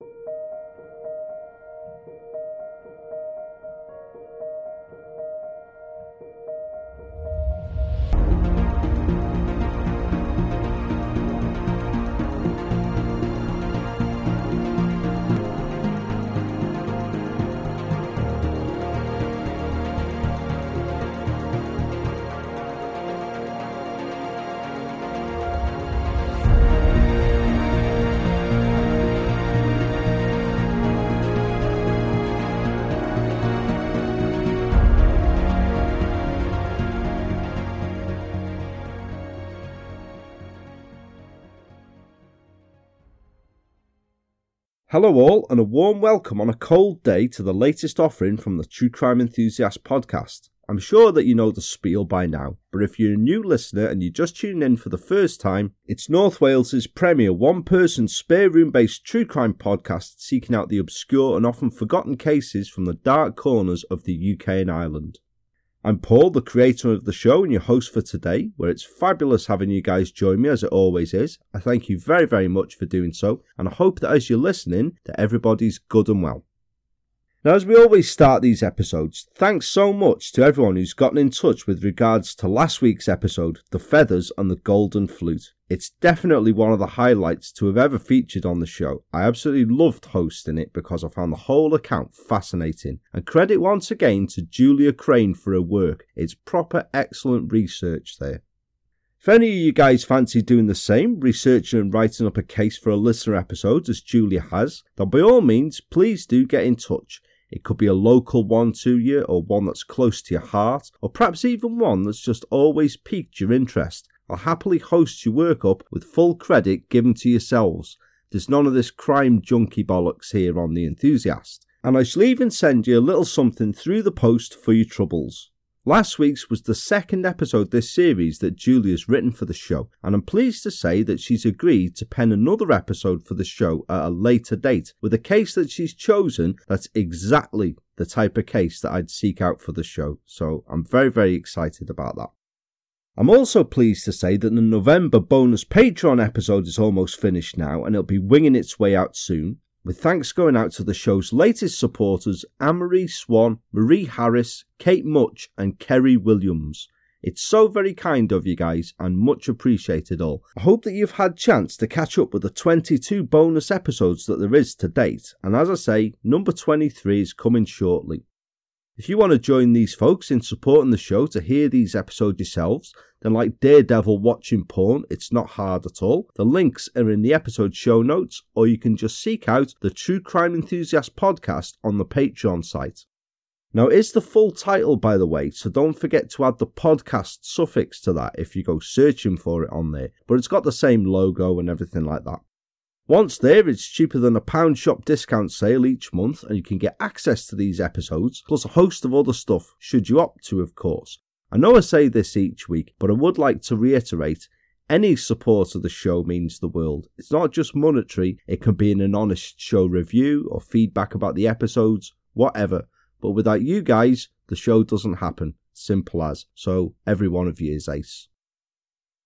you Hello, all, and a warm welcome on a cold day to the latest offering from the True Crime Enthusiast podcast. I'm sure that you know the spiel by now, but if you're a new listener and you're just tuning in for the first time, it's North Wales's premier one person spare room based true crime podcast seeking out the obscure and often forgotten cases from the dark corners of the UK and Ireland. I'm Paul, the creator of the show and your host for today, where it's fabulous having you guys join me as it always is. I thank you very, very much for doing so, and I hope that as you're listening, that everybody's good and well. Now, as we always start these episodes, thanks so much to everyone who's gotten in touch with regards to last week's episode, The Feathers and the Golden Flute. It's definitely one of the highlights to have ever featured on the show. I absolutely loved hosting it because I found the whole account fascinating. And credit once again to Julia Crane for her work. It's proper excellent research there. If any of you guys fancy doing the same, researching and writing up a case for a listener episode as Julia has, then by all means, please do get in touch. It could be a local one to you, or one that's close to your heart, or perhaps even one that's just always piqued your interest. I'll happily host your work up with full credit given to yourselves. There's none of this crime junkie bollocks here on The Enthusiast. And I shall even send you a little something through the post for your troubles. Last week's was the second episode this series that Julia's written for the show, and I'm pleased to say that she's agreed to pen another episode for the show at a later date with a case that she's chosen that's exactly the type of case that I'd seek out for the show. So I'm very, very excited about that. I'm also pleased to say that the November bonus Patreon episode is almost finished now and it'll be winging its way out soon with thanks going out to the show's latest supporters Anne-Marie Swan, Marie Harris, Kate Much, and Kerry Williams. It's so very kind of you guys and much appreciated all. I hope that you've had chance to catch up with the 22 bonus episodes that there is to date, and as I say, number 23 is coming shortly. If you want to join these folks in supporting the show to hear these episodes yourselves, then like Daredevil watching porn, it's not hard at all. The links are in the episode show notes, or you can just seek out the True Crime Enthusiast podcast on the Patreon site. Now, it's the full title, by the way, so don't forget to add the podcast suffix to that if you go searching for it on there. But it's got the same logo and everything like that. Once there, it's cheaper than a pound shop discount sale each month, and you can get access to these episodes, plus a host of other stuff, should you opt to, of course. I know I say this each week, but I would like to reiterate any support of the show means the world. It's not just monetary, it can be in an honest show review or feedback about the episodes, whatever. But without you guys, the show doesn't happen. Simple as. So, every one of you is ace.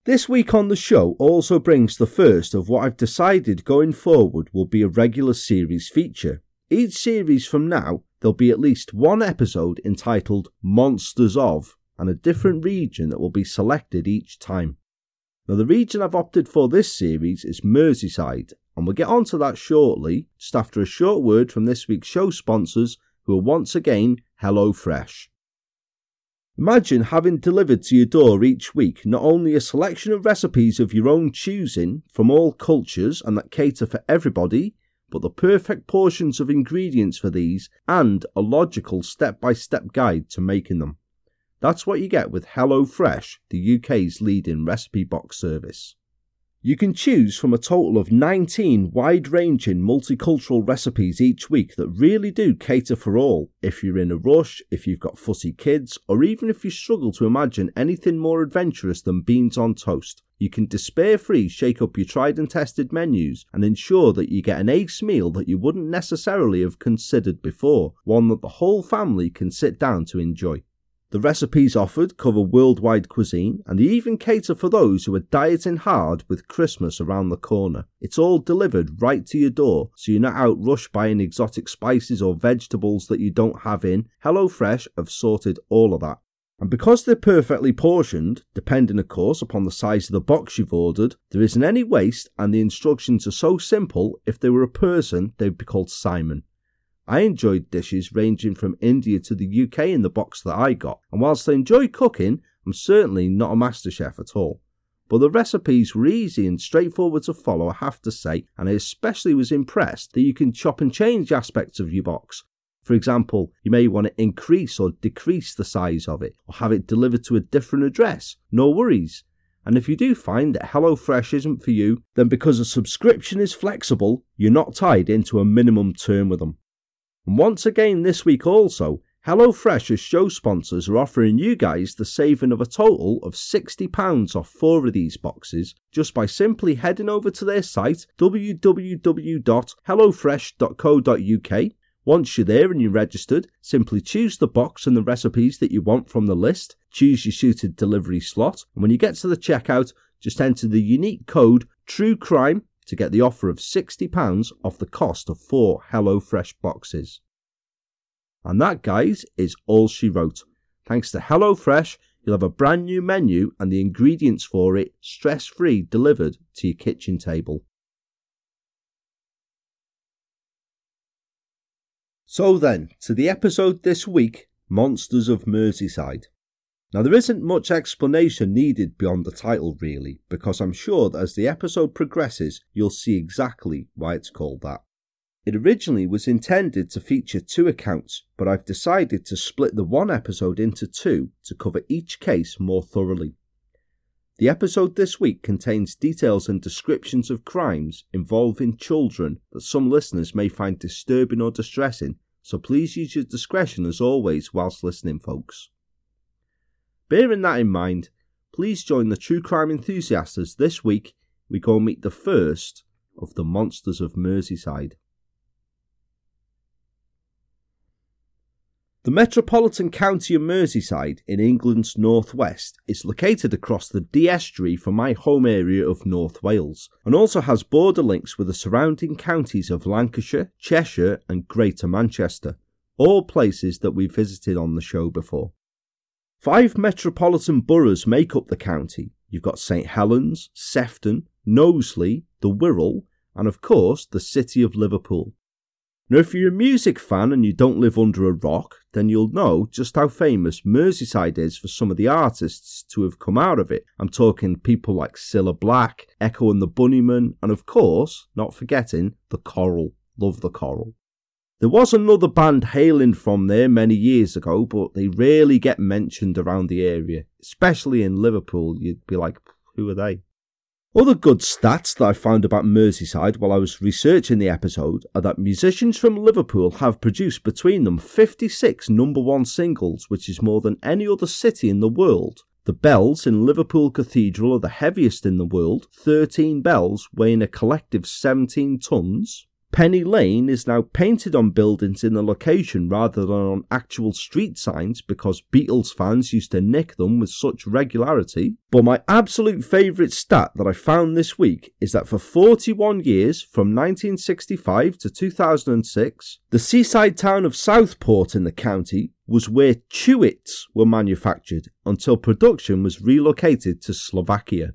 This week on the show also brings the first of what I've decided going forward will be a regular series feature. Each series from now, there'll be at least one episode entitled Monsters of, and a different region that will be selected each time. Now, the region I've opted for this series is Merseyside, and we'll get onto that shortly, just after a short word from this week's show sponsors, who are once again HelloFresh. Imagine having delivered to your door each week not only a selection of recipes of your own choosing from all cultures and that cater for everybody, but the perfect portions of ingredients for these and a logical step by step guide to making them. That's what you get with HelloFresh, the UK's leading recipe box service. You can choose from a total of 19 wide ranging multicultural recipes each week that really do cater for all. If you're in a rush, if you've got fussy kids, or even if you struggle to imagine anything more adventurous than beans on toast, you can despair free shake up your tried and tested menus and ensure that you get an ace meal that you wouldn't necessarily have considered before, one that the whole family can sit down to enjoy. The recipes offered cover worldwide cuisine, and they even cater for those who are dieting hard with Christmas around the corner. It's all delivered right to your door, so you're not out rushed buying exotic spices or vegetables that you don't have in. HelloFresh have sorted all of that. And because they're perfectly portioned, depending of course upon the size of the box you've ordered, there isn't any waste and the instructions are so simple if they were a person, they'd be called Simon. I enjoyed dishes ranging from India to the UK in the box that I got, and whilst I enjoy cooking, I'm certainly not a master chef at all. But the recipes were easy and straightforward to follow, I have to say, and I especially was impressed that you can chop and change aspects of your box. For example, you may want to increase or decrease the size of it, or have it delivered to a different address. No worries. And if you do find that HelloFresh isn't for you, then because a subscription is flexible, you're not tied into a minimum term with them. Once again this week also, HelloFresh as show sponsors are offering you guys the saving of a total of £60 off four of these boxes just by simply heading over to their site www.hellofresh.co.uk. Once you're there and you're registered, simply choose the box and the recipes that you want from the list, choose your suited delivery slot, and when you get to the checkout, just enter the unique code TRUECRIME to get the offer of £60 off the cost of four HelloFresh boxes. And that, guys, is all she wrote. Thanks to HelloFresh, you'll have a brand new menu and the ingredients for it stress free delivered to your kitchen table. So then, to the episode this week Monsters of Merseyside. Now, there isn't much explanation needed beyond the title, really, because I'm sure that as the episode progresses, you'll see exactly why it's called that. It originally was intended to feature two accounts, but I've decided to split the one episode into two to cover each case more thoroughly. The episode this week contains details and descriptions of crimes involving children that some listeners may find disturbing or distressing, so please use your discretion as always whilst listening, folks. Bearing that in mind, please join the true crime enthusiasts as this week we go meet the first of the monsters of Merseyside. The metropolitan county of Merseyside in England's northwest is located across the Dee estuary from my home area of North Wales and also has border links with the surrounding counties of Lancashire, Cheshire, and Greater Manchester, all places that we've visited on the show before. Five metropolitan boroughs make up the county. You've got St Helens, Sefton, Knowsley, the Wirral, and of course the city of Liverpool. Now, if you're a music fan and you don't live under a rock, then you'll know just how famous Merseyside is for some of the artists to have come out of it. I'm talking people like Cilla Black, Echo and the Bunnymen, and of course, not forgetting, the Coral. Love the Coral. There was another band hailing from there many years ago, but they rarely get mentioned around the area, especially in Liverpool. You'd be like, who are they? Other good stats that I found about Merseyside while I was researching the episode are that musicians from Liverpool have produced between them 56 number one singles, which is more than any other city in the world. The bells in Liverpool Cathedral are the heaviest in the world, 13 bells weighing a collective 17 tons. Penny Lane is now painted on buildings in the location rather than on actual street signs because Beatles fans used to nick them with such regularity. But my absolute favourite stat that I found this week is that for 41 years, from 1965 to 2006, the seaside town of Southport in the county was where Chewits were manufactured until production was relocated to Slovakia.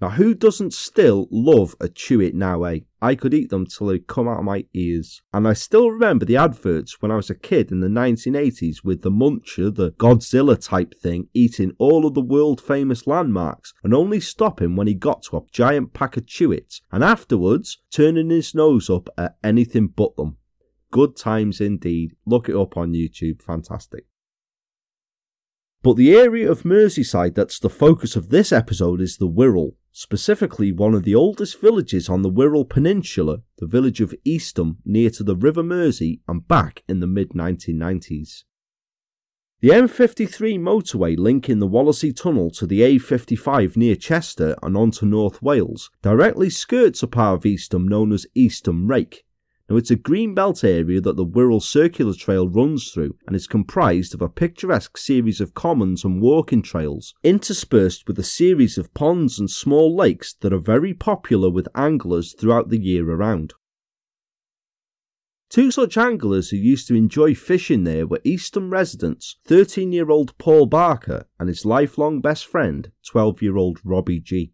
Now, who doesn't still love a chewit now, eh? I could eat them till they come out of my ears. And I still remember the adverts when I was a kid in the 1980s with the muncher, the Godzilla type thing, eating all of the world famous landmarks and only stopping when he got to a giant pack of chewits and afterwards turning his nose up at anything but them. Good times indeed. Look it up on YouTube. Fantastic. But the area of Merseyside that's the focus of this episode is the Wirral, specifically one of the oldest villages on the Wirral Peninsula, the village of Eastham, near to the River Mersey and back in the mid 1990s. The M53 motorway linking the Wallasey Tunnel to the A55 near Chester and onto North Wales directly skirts a part of Eastham known as Eastham Rake. Now, it's a greenbelt area that the Wirral Circular Trail runs through and is comprised of a picturesque series of commons and walking trails, interspersed with a series of ponds and small lakes that are very popular with anglers throughout the year around. Two such anglers who used to enjoy fishing there were Eastham residents 13 year old Paul Barker and his lifelong best friend 12 year old Robbie Gee.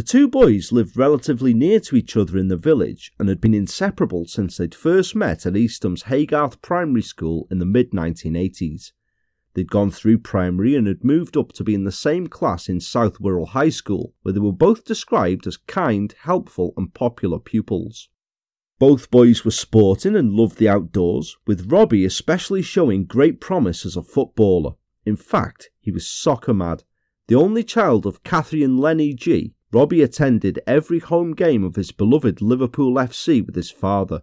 The two boys lived relatively near to each other in the village and had been inseparable since they'd first met at Eastham's Haygarth Primary School in the mid 1980s. They'd gone through primary and had moved up to be in the same class in South Wirral High School, where they were both described as kind, helpful, and popular pupils. Both boys were sporting and loved the outdoors, with Robbie especially showing great promise as a footballer. In fact, he was soccer mad. The only child of Catherine Lenny Gee, Robbie attended every home game of his beloved Liverpool FC with his father.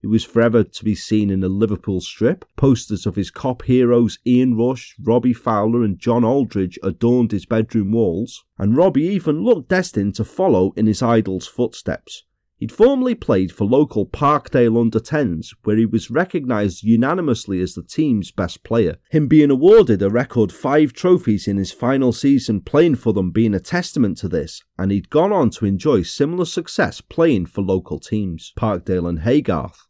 He was forever to be seen in a Liverpool strip. Posters of his Kop heroes Ian Rush, Robbie Fowler, and John Aldridge adorned his bedroom walls, and Robbie even looked destined to follow in his idol's footsteps. He'd formerly played for local Parkdale under 10s, where he was recognised unanimously as the team's best player, him being awarded a record five trophies in his final season playing for them being a testament to this, and he'd gone on to enjoy similar success playing for local teams, Parkdale and Haygarth.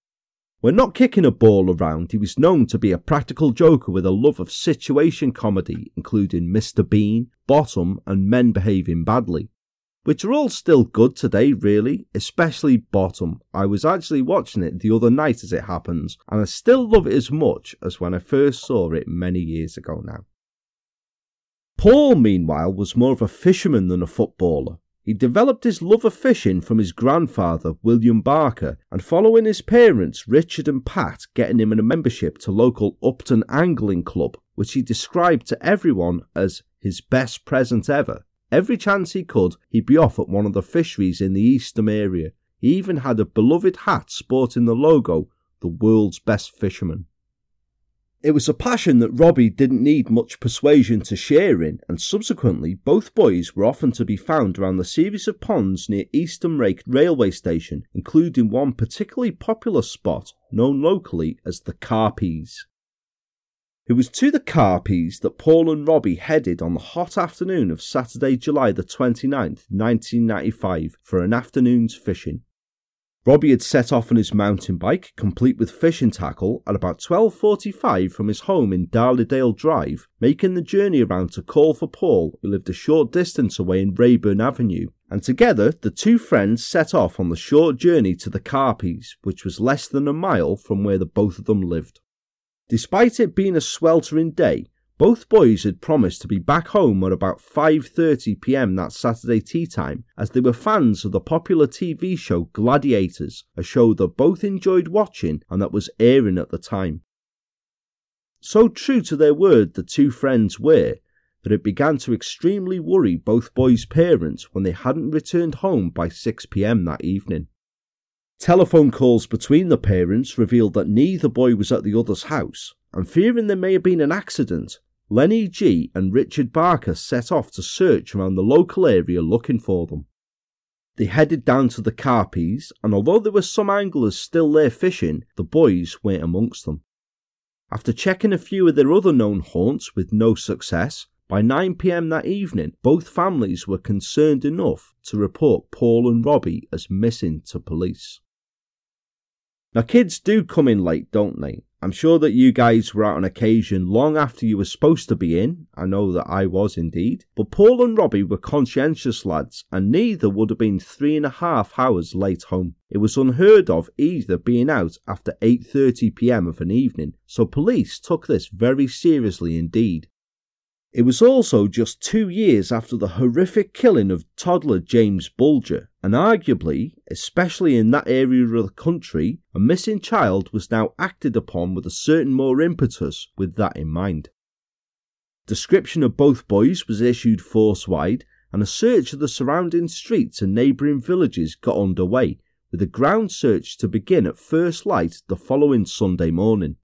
When not kicking a ball around, he was known to be a practical joker with a love of situation comedy, including Mr. Bean, Bottom, and Men Behaving Badly which are all still good today, really, especially Bottom. I was actually watching it the other night as it happens, and I still love it as much as when I first saw it many years ago now. Paul, meanwhile, was more of a fisherman than a footballer. He developed his love of fishing from his grandfather, William Barker, and following his parents, Richard and Pat, getting him a membership to local Upton Angling Club, which he described to everyone as his best present ever. Every chance he could, he'd be off at one of the fisheries in the Eastham area. He even had a beloved hat sporting the logo, the world's best fisherman. It was a passion that Robbie didn't need much persuasion to share in, and subsequently both boys were often to be found around the series of ponds near Eastham Rake railway station, including one particularly popular spot known locally as the Carpies. It was to the Carpies that Paul and Robbie headed on the hot afternoon of Saturday, July the 29th, 1995, for an afternoon's fishing. Robbie had set off on his mountain bike, complete with fishing tackle, at about 12.45 from his home in Darlydale Drive, making the journey around to call for Paul, who lived a short distance away in Rayburn Avenue, and together the two friends set off on the short journey to the Carpies, which was less than a mile from where the both of them lived. Despite it being a sweltering day, both boys had promised to be back home at about 5:30 p.m. that Saturday tea time as they were fans of the popular TV show Gladiators, a show that both enjoyed watching and that was airing at the time. So true to their word the two friends were that it began to extremely worry both boys' parents when they hadn't returned home by 6 p.m. that evening. Telephone calls between the parents revealed that neither boy was at the other's house, and fearing there may have been an accident, Lenny Gee and Richard Barker set off to search around the local area looking for them. They headed down to the Carpies, and although there were some anglers still there fishing, the boys weren't amongst them. After checking a few of their other known haunts with no success, by 9pm that evening, both families were concerned enough to report Paul and Robbie as missing to police. Now, kids do come in late, don't they? I'm sure that you guys were out on occasion long after you were supposed to be in. I know that I was indeed. But Paul and Robbie were conscientious lads, and neither would have been three and a half hours late home. It was unheard of either being out after 8:30 p.m. of an evening, so police took this very seriously indeed. It was also just two years after the horrific killing of toddler James Bulger, and arguably, especially in that area of the country, a missing child was now acted upon with a certain more impetus with that in mind. Description of both boys was issued force wide, and a search of the surrounding streets and neighbouring villages got underway, with a ground search to begin at first light the following Sunday morning.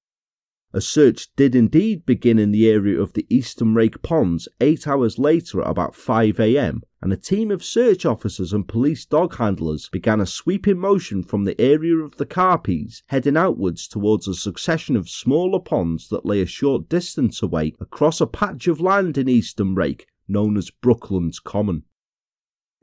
A search did indeed begin in the area of the Eastham Rake Ponds eight hours later at about 5am, and a team of search officers and police dog handlers began a sweeping motion from the area of the Carpies, heading outwards towards a succession of smaller ponds that lay a short distance away across a patch of land in Eastham Rake known as Brooklands Common.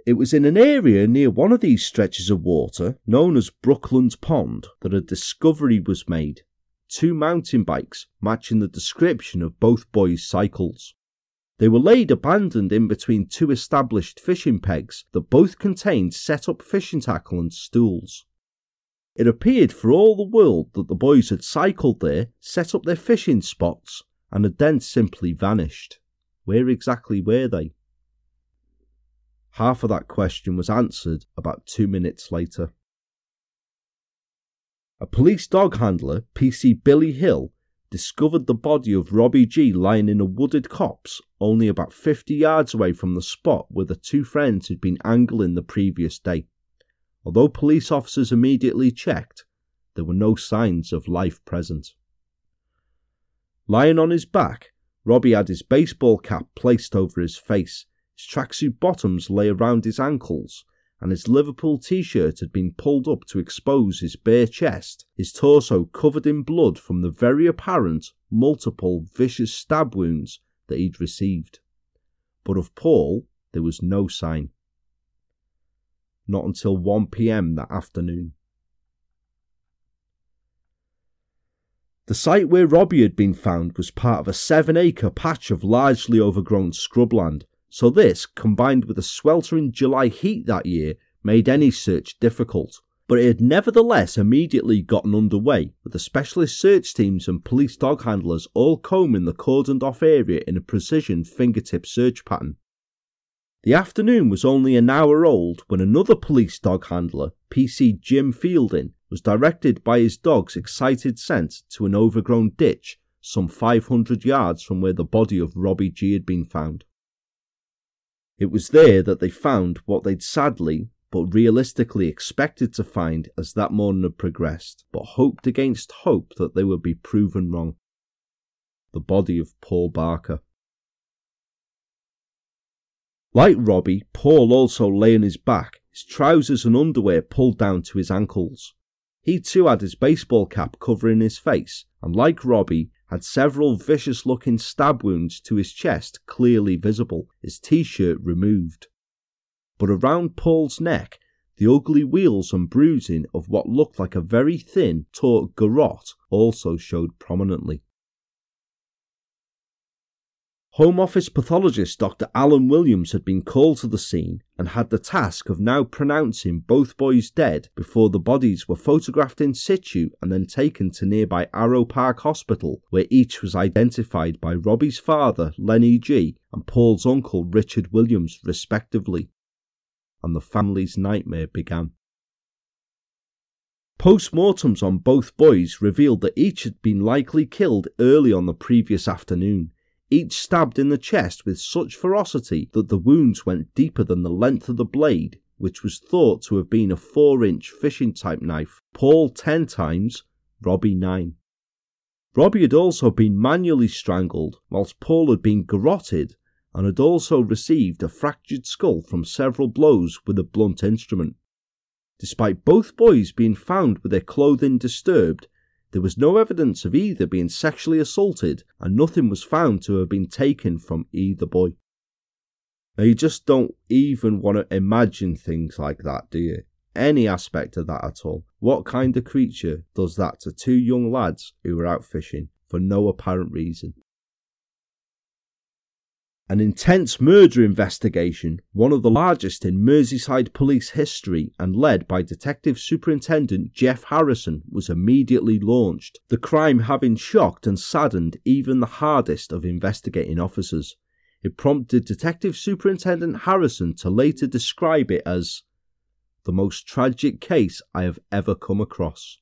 It was in an area near one of these stretches of water, known as Brooklands Pond, that a discovery was made two mountain bikes matching the description of both boys' cycles. They were laid abandoned in between two established fishing pegs that both contained set up fishing tackle and stools. It appeared for all the world that the boys had cycled there, set up their fishing spots, and had then simply vanished. Where exactly were they? Half of that question was answered about two minutes later. A police dog handler, PC Billy Hill, discovered the body of Robbie Gee lying in a wooded copse only about 50 yards away from the spot where the two friends had been angling the previous day. Although police officers immediately checked, there were no signs of life present. Lying on his back, Robbie had his baseball cap placed over his face, his tracksuit bottoms lay around his ankles, and his Liverpool t shirt had been pulled up to expose his bare chest, his torso covered in blood from the very apparent multiple vicious stab wounds that he'd received. But of Paul, there was no sign. Not until 1 pm that afternoon. The site where Robbie had been found was part of a seven acre patch of largely overgrown scrubland so this, combined with the sweltering July heat that year, made any search difficult. But it had nevertheless immediately gotten underway, with the specialist search teams and police dog handlers all combing the cordoned off area in a precision fingertip search pattern. The afternoon was only an hour old when another police dog handler, PC Jim Fielding, was directed by his dog's excited scent to an overgrown ditch some 500 yards from where the body of Robbie Gee had been found. It was there that they found what they'd sadly but realistically expected to find as that morning had progressed, but hoped against hope that they would be proven wrong. The body of Paul Barker. Like Robbie, Paul also lay on his back, his trousers and underwear pulled down to his ankles. He too had his baseball cap covering his face, and like Robbie, had several vicious looking stab wounds to his chest clearly visible, his t shirt removed. But around Paul's neck, the ugly wheals and bruising of what looked like a very thin, taut garrote also showed prominently. Home Office pathologist Dr. Alan Williams had been called to the scene and had the task of now pronouncing both boys dead before the bodies were photographed in situ and then taken to nearby Arrowe Park Hospital, where each was identified by Robbie's father, Lenny Gee, and Paul's uncle, Richard Williams, respectively. And the family's nightmare began. Post-mortems on both boys revealed that each had been likely killed early on the previous afternoon each stabbed in the chest with such ferocity that the wounds went deeper than the length of the blade, which was thought to have been a 4 inch fishing type knife. Paul 10 times, Robbie 9. Robbie had also been manually strangled, whilst Paul had been garroted and had also received a fractured skull from several blows with a blunt instrument. Despite both boys being found with their clothing disturbed, there was no evidence of either being sexually assaulted, and nothing was found to have been taken from either boy. Now, you just don't even want to imagine things like that, do you? Any aspect of that at all. What kind of creature does that to two young lads who were out fishing for no apparent reason? An intense murder investigation, one of the largest in Merseyside police history and led by Detective Superintendent Jeff Harrison, was immediately launched, the crime having shocked and saddened even the hardest of investigating officers. It prompted Detective Superintendent Harrison to later describe it as the most tragic case I have ever come across.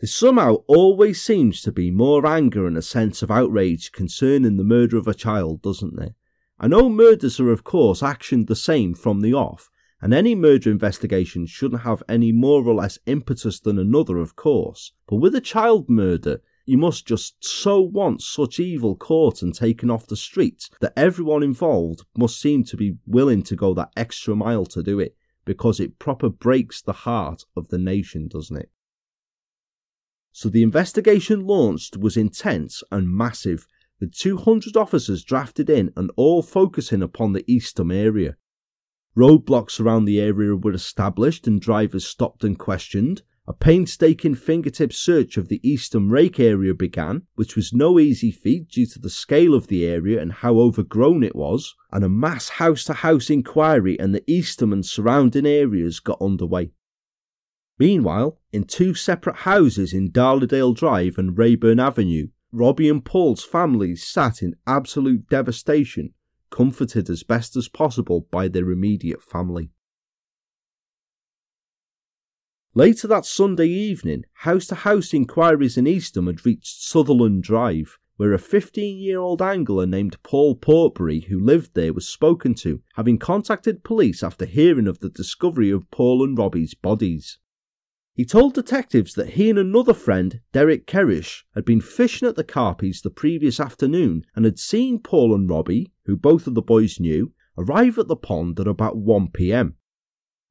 There somehow always seems to be more anger and a sense of outrage concerning the murder of a child, doesn't there? I know murders are, of course, actioned the same from the off, and any murder investigation shouldn't have any more or less impetus than another, of course. But with a child murder, you must just so want such evil caught and taken off the streets that everyone involved must seem to be willing to go that extra mile to do it, because it proper breaks the heart of the nation, doesn't it? So the investigation launched was intense and massive, with 200 officers drafted in and all focusing upon the Eastham area. Roadblocks around the area were established and drivers stopped and questioned, a painstaking fingertip search of the Eastham Rake area began, which was no easy feat due to the scale of the area and how overgrown it was, and a mass house to house inquiry in the Eastham and surrounding areas got underway. Meanwhile, in two separate houses in Darlydale Drive and Rayburn Avenue, Robbie and Paul's families sat in absolute devastation, comforted as best as possible by their immediate family. Later that Sunday evening, house to house inquiries in Eastham had reached Sutherland Drive, where a 15 year old angler named Paul Portbury, who lived there, was spoken to, having contacted police after hearing of the discovery of Paul and Robbie's bodies. He told detectives that he and another friend, Derek Kerrish, had been fishing at the Carpies the previous afternoon and had seen Paul and Robbie, who both of the boys knew, arrive at the pond at about 1 pm.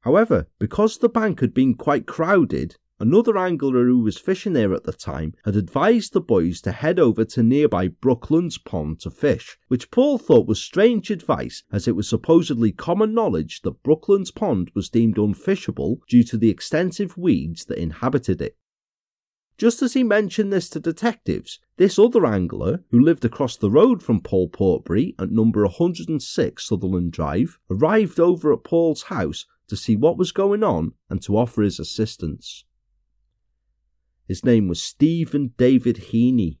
However, because the bank had been quite crowded, another angler who was fishing there at the time had advised the boys to head over to nearby Brooklands Pond to fish, which Paul thought was strange advice as it was supposedly common knowledge that Brooklands Pond was deemed unfishable due to the extensive weeds that inhabited it. Just as he mentioned this to detectives, this other angler, who lived across the road from Paul Portbury at number 106 Sutherland Drive, arrived over at Paul's house to see what was going on and to offer his assistance. His name was Stephen David Heaney.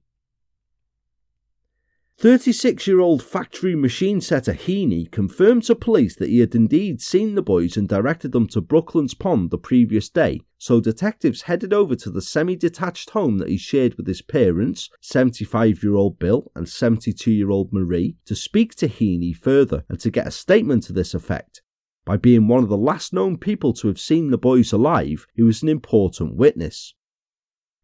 36 year old factory machine setter Heaney confirmed to police that he had indeed seen the boys and directed them to Brooklands Pond the previous day, so detectives headed over to the semi detached home that he shared with his parents, 75 year old Bill and 72 year old Marie, to speak to Heaney further and to get a statement to this effect, by being one of the last known people to have seen the boys alive, he was an important witness.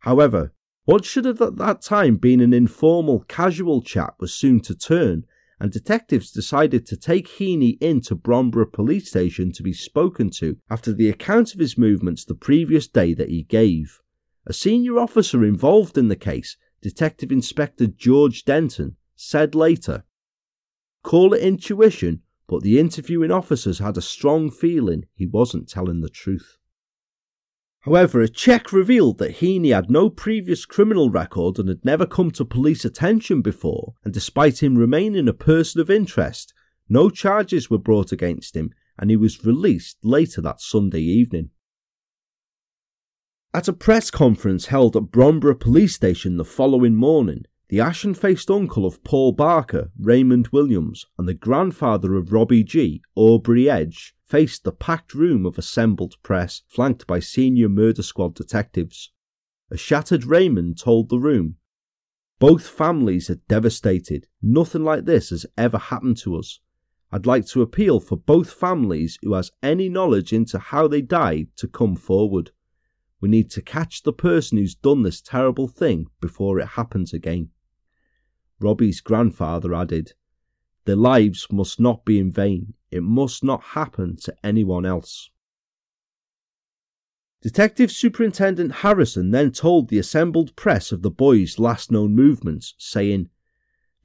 However, what should have at that time been an informal, casual chat was soon to turn, and detectives decided to take Heaney into Bromborough police station to be spoken to after the account of his movements the previous day that he gave. A senior officer involved in the case, Detective Inspector George Denton, said later, Call it intuition but the interviewing officers had a strong feeling he wasn't telling the truth. However, a check revealed that Heaney had no previous criminal record and had never come to police attention before, and despite him remaining a person of interest, no charges were brought against him and he was released later that Sunday evening. At a press conference held at Bromborough Police Station the following morning, the ashen faced uncle of Paul Barker, Raymond Williams, and the grandfather of Robbie Gee, Aubrey Edge, faced the packed room of assembled press, flanked by senior murder squad detectives. A shattered Raymond told the room, Both families are devastated. Nothing like this has ever happened to us. I'd like to appeal for both families who has any knowledge into how they died to come forward. We need to catch the person who's done this terrible thing before it happens again. Robbie's grandfather added, Their lives must not be in vain. It must not happen to anyone else. Detective Superintendent Harrison then told the assembled press of the boys' last known movements, saying,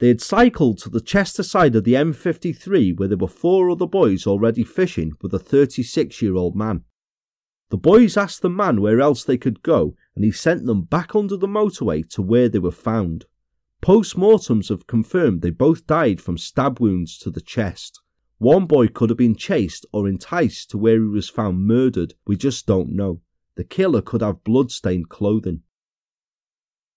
They had cycled to the Chester side of the M53 where there were four other boys already fishing with a 36 year old man. The boys asked the man where else they could go, and he sent them back under the motorway to where they were found. Post-mortems have confirmed they both died from stab wounds to the chest. One boy could have been chased or enticed to where he was found murdered, we just don't know. The killer could have blood-stained clothing.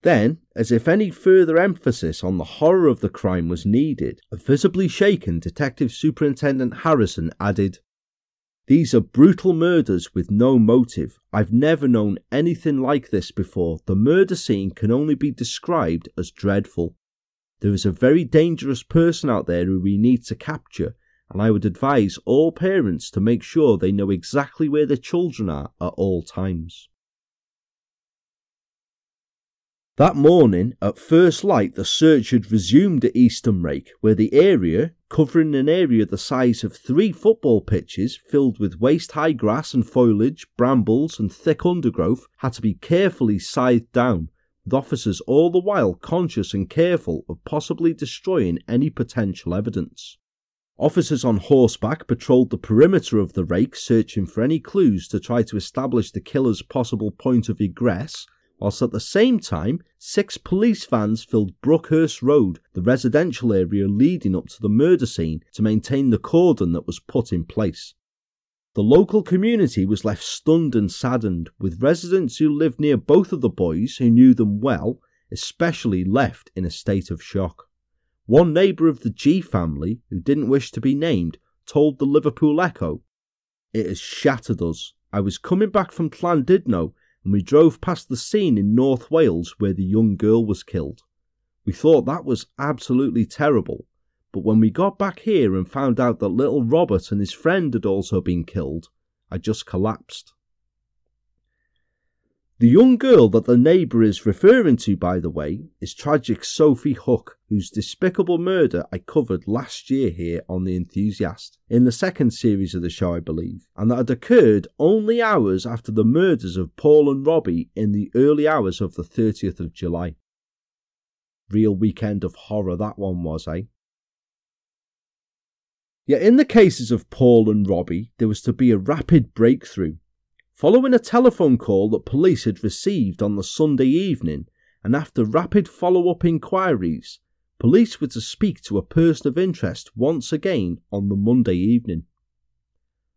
Then, as if any further emphasis on the horror of the crime was needed, a visibly shaken Detective Superintendent Harrison added, these are brutal murders with no motive. I've never known anything like this before. The murder scene can only be described as dreadful. There is a very dangerous person out there who we need to capture, and I would advise all parents to make sure they know exactly where their children are at all times. That morning, at first light, the search had resumed at Eastham Rake, where the area, covering an area the size of three football pitches filled with waist high grass and foliage, brambles, and thick undergrowth, had to be carefully scythed down, with officers all the while conscious and careful of possibly destroying any potential evidence. Officers on horseback patrolled the perimeter of the rake searching for any clues to try to establish the killer's possible point of egress whilst at the same time, six police vans filled Brookhurst Road, the residential area leading up to the murder scene, to maintain the cordon that was put in place. The local community was left stunned and saddened, with residents who lived near both of the boys, who knew them well, especially left in a state of shock. One neighbour of the Gee family, who didn't wish to be named, told the Liverpool Echo, It has shattered us. I was coming back from Llandudno and we drove past the scene in North Wales where the young girl was killed. We thought that was absolutely terrible, but when we got back here and found out that little Robert and his friend had also been killed, I just collapsed. The young girl that the neighbour is referring to, by the way, is tragic Sophie Hook, whose despicable murder I covered last year here on The Enthusiast, in the second series of the show, I believe, and that had occurred only hours after the murders of Paul and Robbie in the early hours of the 30th of July. Real weekend of horror that one was, eh? Yet in the cases of Paul and Robbie, there was to be a rapid breakthrough Following a telephone call that police had received on the Sunday evening, and after rapid follow up inquiries, police were to speak to a person of interest once again on the Monday evening.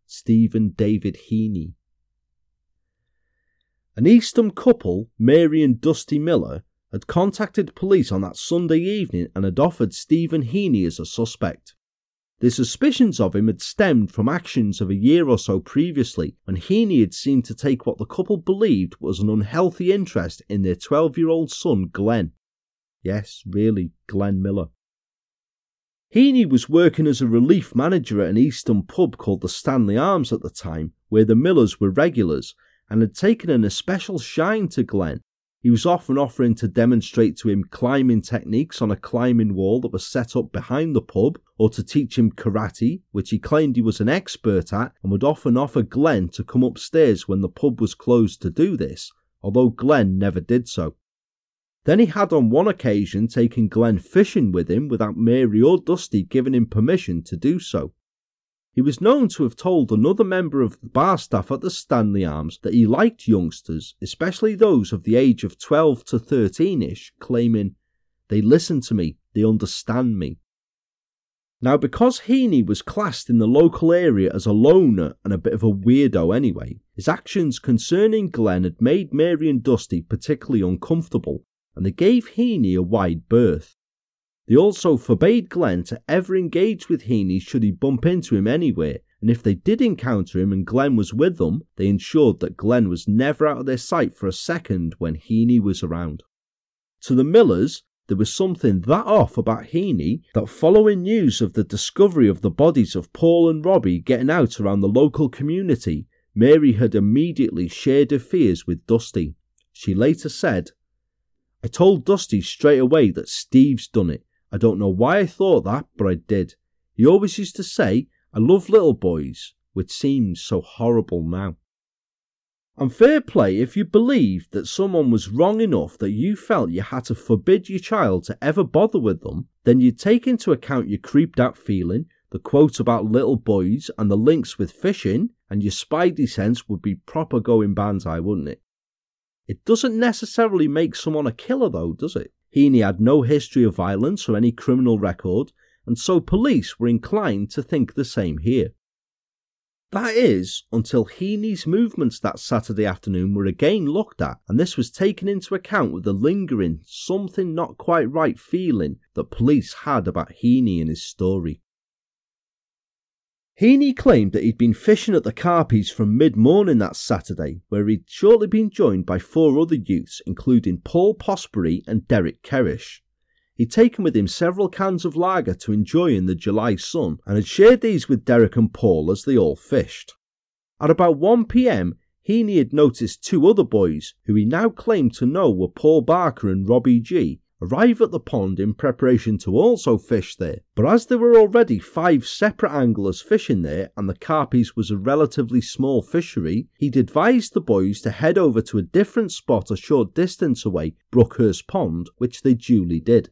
Stephen David Heaney. An Eastham couple, Mary and Dusty Miller, had contacted police on that Sunday evening and had offered Stephen Heaney as a suspect. The suspicions of him had stemmed from actions of a year or so previously when Heaney had seemed to take what the couple believed was an unhealthy interest in their 12 year old son Glenn. Yes, really, Glenn Miller. Heaney was working as a relief manager at an Eastham pub called the Stanley Arms at the time, where the Millers were regulars, and had taken an especial shine to Glenn he was often offering to demonstrate to him climbing techniques on a climbing wall that was set up behind the pub, or to teach him karate, which he claimed he was an expert at, and would often offer Glenn to come upstairs when the pub was closed to do this, although Glenn never did so. Then he had on one occasion taken Glenn fishing with him without Mary or Dusty giving him permission to do so. He was known to have told another member of the bar staff at the Stanley Arms that he liked youngsters, especially those of the age of 12 to 13 ish, claiming, They listen to me, they understand me. Now, because Heaney was classed in the local area as a loner and a bit of a weirdo anyway, his actions concerning Glenn had made Mary and Dusty particularly uncomfortable, and they gave Heaney a wide berth. They also forbade Glenn to ever engage with Heaney should he bump into him anywhere, and if they did encounter him and Glenn was with them, they ensured that Glenn was never out of their sight for a second when Heaney was around. To the Millers, there was something that off about Heaney that following news of the discovery of the bodies of Paul and Robbie getting out around the local community, Mary had immediately shared her fears with Dusty. She later said, I told Dusty straight away that Steve's done it I don't know why I thought that, but I did. He always used to say, I love little boys, which seems so horrible now. And fair play if you believed that someone was wrong enough that you felt you had to forbid your child to ever bother with them, then you'd take into account your creeped out feeling, the quote about little boys, and the links with fishing, and your spidey sense would be proper going banzai, wouldn't it? It doesn't necessarily make someone a killer, though, does it? Heaney had no history of violence or any criminal record, and so police were inclined to think the same here. That is, until Heaney's movements that Saturday afternoon were again looked at, and this was taken into account with the lingering, something not quite right feeling that police had about Heaney and his story. Heaney claimed that he'd been fishing at the Carpies from mid morning that Saturday, where he'd shortly been joined by four other youths, including Paul Posbury and Derek Kerrish. He'd taken with him several cans of lager to enjoy in the July sun and had shared these with Derek and Paul as they all fished. At about 1pm, Heaney had noticed two other boys, who he now claimed to know were Paul Barker and Robbie Gee, arrive at the pond in preparation to also fish there. But as there were already five separate anglers fishing there and the Carpies was a relatively small fishery, he'd advised the boys to head over to a different spot a short distance away, Brookhurst Pond, which they duly did.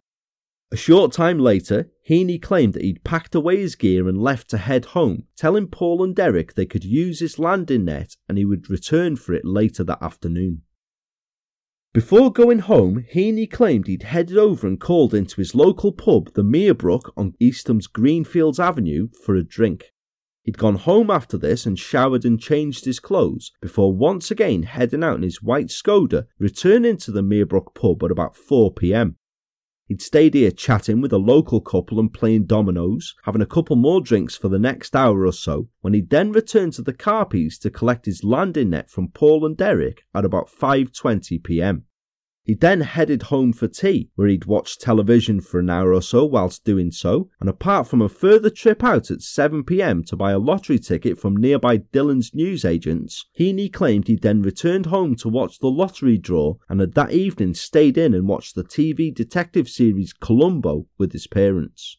A short time later, Heaney claimed that he'd packed away his gear and left to head home, telling Paul and Derek they could use his landing net and he would return for it later that afternoon. Before going home, Heaney claimed he'd headed over and called into his local pub, the Meerbrook on Eastham's Greenfields Avenue, for a drink. He'd gone home after this and showered and changed his clothes before once again heading out in his white Skoda, returning to the Meerbrook pub at about 4pm. He'd stayed here chatting with a local couple and playing dominoes, having a couple more drinks for the next hour or so, when he'd then returned to the Carpies to collect his landing net from Paul and Derek at about 5.20pm. He then headed home for tea, where he'd watched television for an hour or so whilst doing so, and apart from a further trip out at 7pm to buy a lottery ticket from nearby Dillon's newsagents, Heaney claimed he then returned home to watch the lottery draw and had that evening stayed in and watched the TV detective series Columbo with his parents.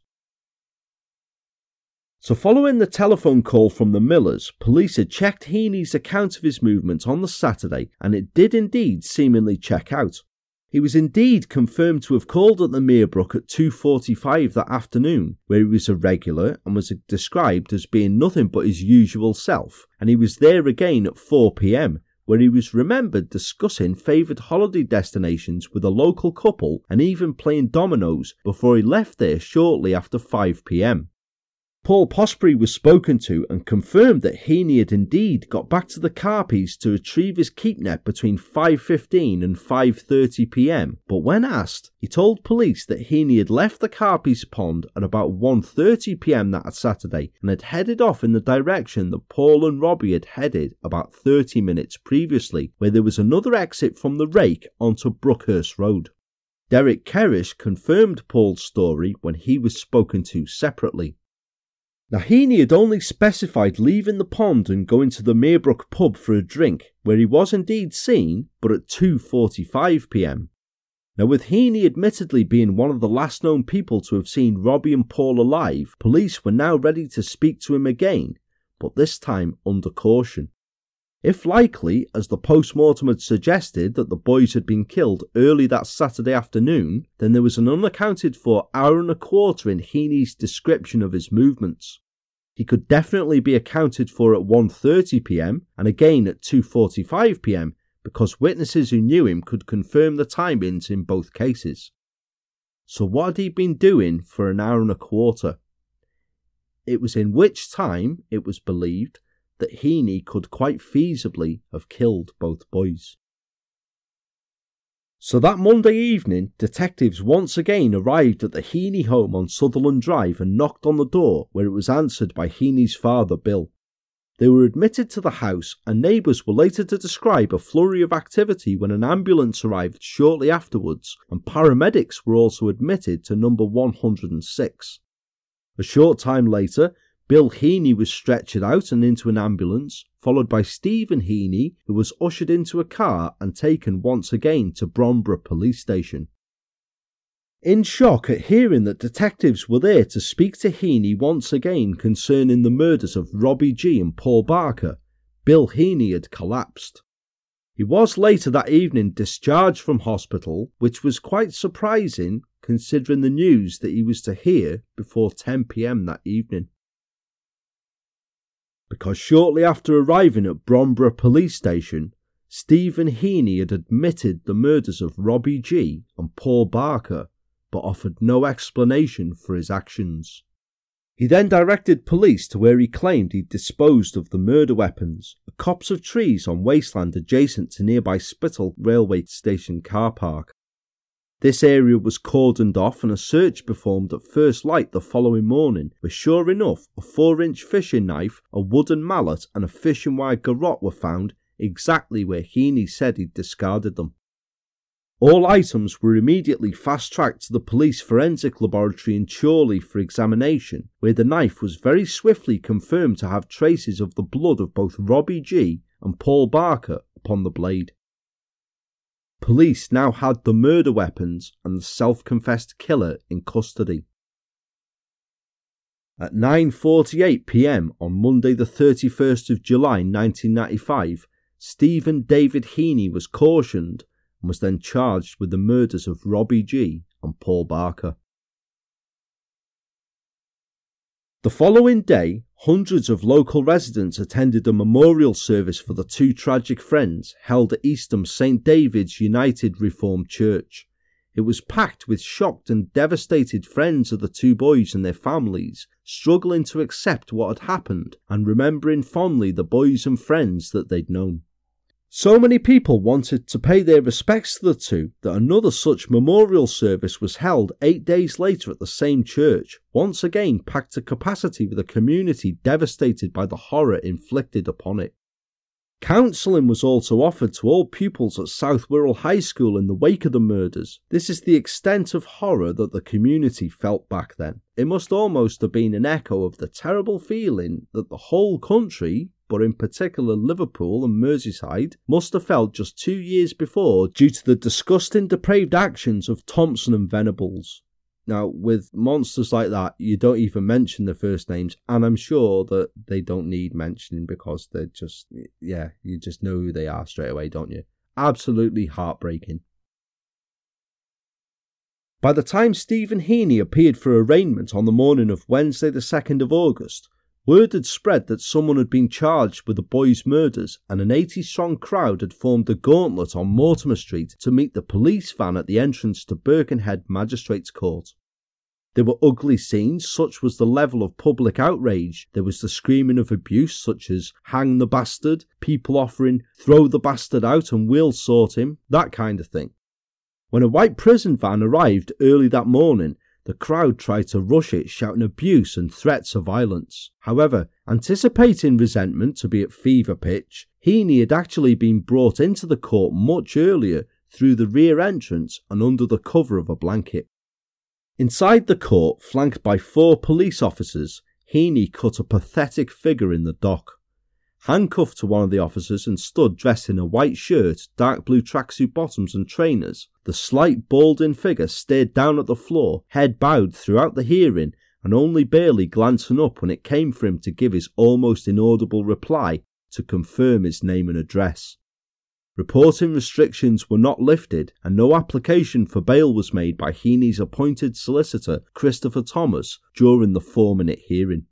So, following the telephone call from the Millers, police had checked Heaney's account of his movements on the Saturday, and it did indeed seemingly check out. He was indeed confirmed to have called at the Meerbrook at 2.45 that afternoon, where he was a regular and was described as being nothing but his usual self, and he was there again at 4pm, where he was remembered discussing favoured holiday destinations with a local couple and even playing dominoes before he left there shortly after 5pm. Paul Posbury was spoken to and confirmed that Heaney had indeed got back to the Carpies to retrieve his keepnet between 5.15 and 5.30 pm, but when asked, he told police that Heaney had left the Carpies pond at about 1.30 pm that Saturday and had headed off in the direction that Paul and Robbie had headed about 30 minutes previously, where there was another exit from the rake onto Brookhurst Road. Derek Kerrish confirmed Paul's story when he was spoken to separately. Heaney had only specified leaving the pond and going to the Meerbrook pub for a drink, where he was indeed seen, but at 2.45pm. Now, with Heaney admittedly being one of the last known people to have seen Robbie and Paul alive, police were now ready to speak to him again, but this time under caution. If likely, as the post mortem had suggested that the boys had been killed early that Saturday afternoon, then there was an unaccounted for hour and a quarter in Heaney's description of his movements. He could definitely be accounted for at 1:30 p.m. and again at 2:45 p.m. because witnesses who knew him could confirm the timings in both cases. So what had he been doing for an hour and a quarter? It was in which time, it was believed, that Heaney could quite feasibly have killed both boys. So that Monday evening, detectives once again arrived at the Heaney home on Sutherland Drive and knocked on the door, where it was answered by Heaney's father, Bill. They were admitted to the house, and neighbours were later to describe a flurry of activity when an ambulance arrived shortly afterwards, and paramedics were also admitted to number 106. A short time later, Bill Heaney was stretchered out and into an ambulance, followed by Stephen Heaney, who was ushered into a car and taken once again to Bromborough Police Station. In shock at hearing that detectives were there to speak to Heaney once again concerning the murders of Robbie Gee and Paul Barker, Bill Heaney had collapsed. He was later that evening discharged from hospital, which was quite surprising considering the news that he was to hear before 10pm that evening because shortly after arriving at Bromborough Police Station, Stephen Heaney had admitted the murders of Robbie Gee and Paul Barker, but offered no explanation for his actions. He then directed police to where he claimed he'd disposed of the murder weapons, a copse of trees on wasteland adjacent to nearby Spital railway station car park. This area was cordoned off and a search performed at first light the following morning, where sure enough a 4 inch fishing knife, a wooden mallet, and a fishing wire garrote were found exactly where Heaney said he'd discarded them. All items were immediately fast tracked to the police forensic laboratory in Chorley for examination, where the knife was very swiftly confirmed to have traces of the blood of both Robbie Gee and Paul Barker upon the blade. Police now had the murder weapons and the self-confessed killer in custody. At 9:48 p.m. on Monday the 31st of July 1995, Stephen David Heaney was cautioned and was then charged with the murders of Robbie Gee and Paul Barker. The following day, hundreds of local residents attended a memorial service for the two tragic friends held at Eastham St David's United Reformed Church. It was packed with shocked and devastated friends of the two boys and their families, struggling to accept what had happened and remembering fondly the boys and friends that they'd known. So many people wanted to pay their respects to the two that another such memorial service was held eight days later at the same church, once again packed to capacity with a community devastated by the horror inflicted upon it. Counselling was also offered to all pupils at South Wirral High School in the wake of the murders. This is the extent of horror that the community felt back then. It must almost have been an echo of the terrible feeling that the whole country, but in particular Liverpool and Merseyside, must have felt just two years before due to the disgusting, depraved actions of Thompson and Venables. Now, with monsters like that, you don't even mention the first names, and I'm sure that they don't need mentioning because they're just, yeah, you just know who they are straight away, don't you? Absolutely heartbreaking. By the time Stephen Heaney appeared for arraignment on the morning of Wednesday, the 2nd of August, Word had spread that someone had been charged with the boys' murders, and an 80 strong crowd had formed a gauntlet on Mortimer Street to meet the police van at the entrance to Birkenhead Magistrates Court. There were ugly scenes, such was the level of public outrage. There was the screaming of abuse, such as hang the bastard, people offering throw the bastard out and we'll sort him, that kind of thing. When a white prison van arrived early that morning, the crowd tried to rush it, shouting abuse and threats of violence. However, anticipating resentment to be at fever pitch, Heaney had actually been brought into the court much earlier through the rear entrance and under the cover of a blanket. Inside the court, flanked by four police officers, Heaney cut a pathetic figure in the dock handcuffed to one of the officers and stood dressed in a white shirt, dark blue tracksuit bottoms, and trainers. The slight balding figure stared down at the floor, head bowed throughout the hearing, and only barely glancing up when it came for him to give his almost inaudible reply to confirm his name and address. Reporting restrictions were not lifted, and no application for bail was made by Heaney's appointed solicitor, Christopher Thomas, during the four minute hearing.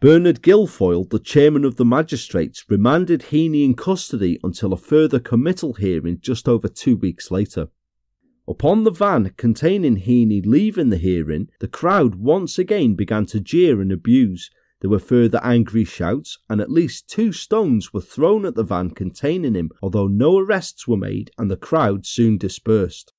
Bernard Guilfoyle, the chairman of the magistrates, remanded Heaney in custody until a further committal hearing just over two weeks later. Upon the van containing Heaney leaving the hearing, the crowd once again began to jeer and abuse. There were further angry shouts, and at least two stones were thrown at the van containing him, although no arrests were made and the crowd soon dispersed.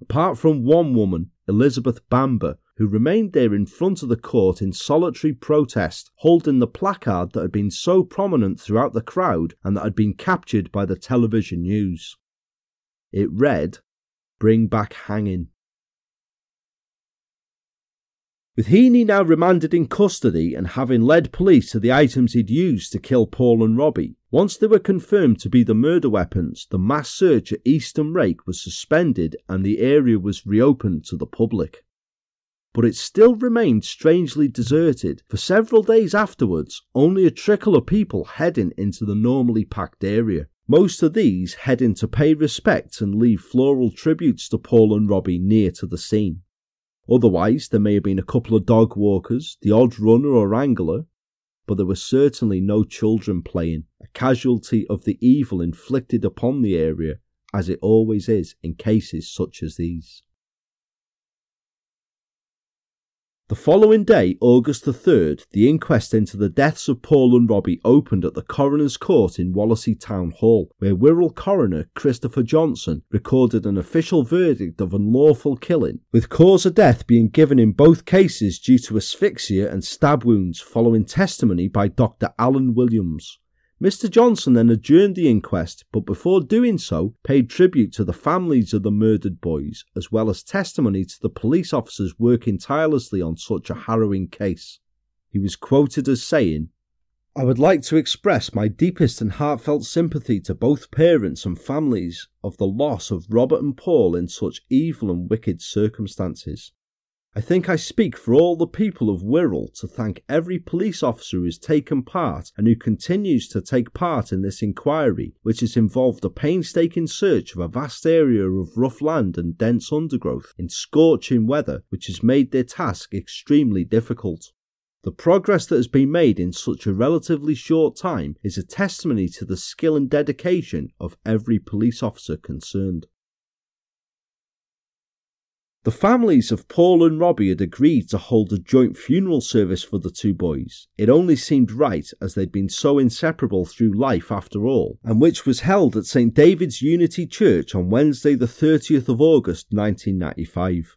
Apart from one woman, Elizabeth Bamber, who remained there in front of the court in solitary protest, holding the placard that had been so prominent throughout the crowd and that had been captured by the television news. It read, Bring back hanging. With Heaney now remanded in custody and having led police to the items he'd used to kill Paul and Robbie, once they were confirmed to be the murder weapons, the mass search at Eastham Rake was suspended and the area was reopened to the public but it still remained strangely deserted. For several days afterwards, only a trickle of people heading into the normally packed area. Most of these heading to pay respect and leave floral tributes to Paul and Robbie near to the scene. Otherwise, there may have been a couple of dog walkers, the odd runner or angler, but there were certainly no children playing, a casualty of the evil inflicted upon the area, as it always is in cases such as these. The following day, August the 3rd, the inquest into the deaths of Paul and Robbie opened at the Coroner's Court in Wallasey Town Hall, where Wirral Coroner Christopher Johnson recorded an official verdict of unlawful killing, with cause of death being given in both cases due to asphyxia and stab wounds following testimony by Dr. Alan Williams. Mr. Johnson then adjourned the inquest, but before doing so, paid tribute to the families of the murdered boys, as well as testimony to the police officers working tirelessly on such a harrowing case. He was quoted as saying, I would like to express my deepest and heartfelt sympathy to both parents and families of the loss of Robert and Paul in such evil and wicked circumstances. I think I speak for all the people of Wirral to thank every police officer who has taken part and who continues to take part in this inquiry, which has involved a painstaking search of a vast area of rough land and dense undergrowth in scorching weather, which has made their task extremely difficult. The progress that has been made in such a relatively short time is a testimony to the skill and dedication of every police officer concerned. The families of Paul and Robbie had agreed to hold a joint funeral service for the two boys. It only seemed right as they'd been so inseparable through life after all, and which was held at St David's Unity Church on Wednesday, the 30th of August 1995.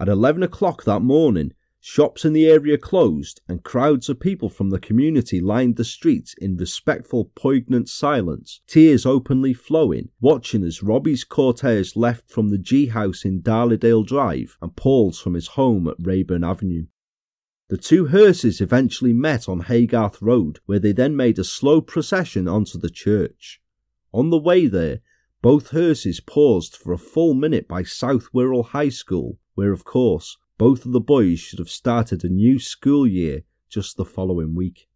At 11 o'clock that morning, Shops in the area closed, and crowds of people from the community lined the streets in respectful, poignant silence, tears openly flowing, watching as Robbie's cortege left from the Gee House in Darlydale Drive and Paul's from his home at Rayburn Avenue. The two hearses eventually met on Haygarth Road, where they then made a slow procession onto the church. On the way there, both hearses paused for a full minute by South Wirral High School, where, of course, both of the boys should have started a new school year just the following week.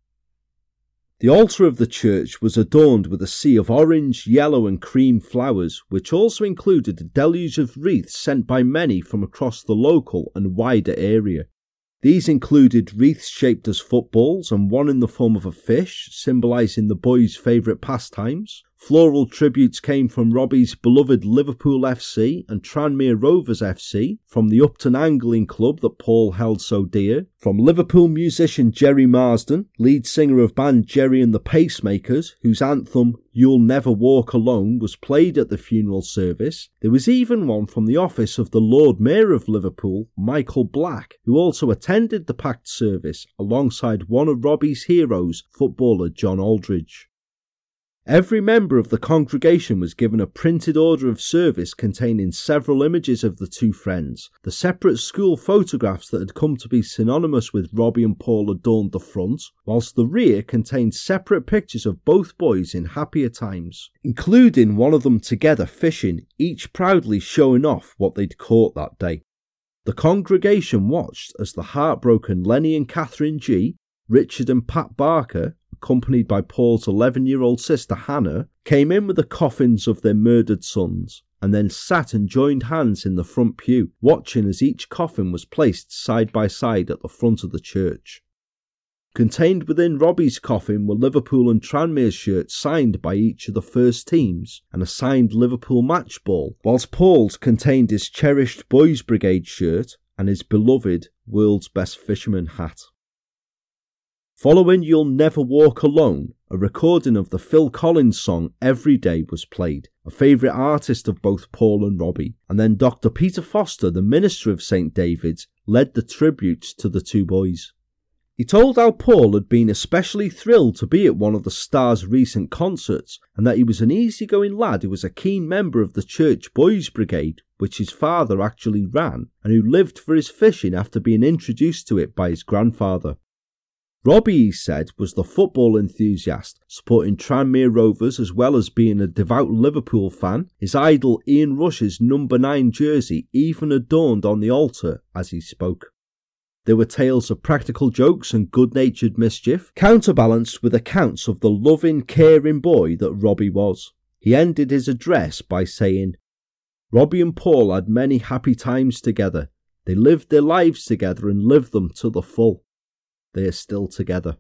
The altar of the church was adorned with a sea of orange, yellow, and cream flowers, which also included a deluge of wreaths sent by many from across the local and wider area. These included wreaths shaped as footballs and one in the form of a fish, symbolising the boys' favourite pastimes, Floral tributes came from Robbie's beloved Liverpool FC and Tranmere Rovers FC, from the Upton Angling Club that Paul held so dear, from Liverpool musician Gerry Marsden, lead singer of band Gerry and the Pacemakers, whose anthem You'll Never Walk Alone was played at the funeral service. There was even one from the office of the Lord Mayor of Liverpool, Michael Black, who also attended the packed service alongside one of Robbie's heroes, footballer John Aldridge. Every member of the congregation was given a printed order of service containing several images of the two friends. The separate school photographs that had come to be synonymous with Robbie and Paul adorned the front, whilst the rear contained separate pictures of both boys in happier times, including one of them together fishing, each proudly showing off what they'd caught that day. The congregation watched as the heartbroken Lenny and Catherine Gee, Richard and Pat Barker, accompanied by Paul's 11 year old sister Hannah, came in with the coffins of their murdered sons and then sat and joined hands in the front pew, watching as each coffin was placed side by side at the front of the church. Contained within Robbie's coffin were Liverpool and Tranmere shirts signed by each of the first teams and a signed Liverpool match ball, whilst Paul's contained his cherished Boys Brigade shirt and his beloved World's Best Fisherman hat. Following You'll Never Walk Alone, a recording of the Phil Collins song Every Day was played, a favourite artist of both Paul and Robbie, and then Dr. Peter Foster, the minister of St. David's, led the tributes to the two boys. He told how Paul had been especially thrilled to be at one of the Stars' recent concerts and that he was an easygoing lad who was a keen member of the church boys brigade, which his father actually ran, and who lived for his fishing after being introduced to it by his grandfather. Robbie, he said, was the football enthusiast, supporting Tranmere Rovers as well as being a devout Liverpool fan. His idol Ian Rush's number 9 jersey even adorned on the altar as he spoke. There were tales of practical jokes and good natured mischief, counterbalanced with accounts of the loving, caring boy that Robbie was. He ended his address by saying, Robbie and Paul had many happy times together. They lived their lives together and lived them to the full they are still together.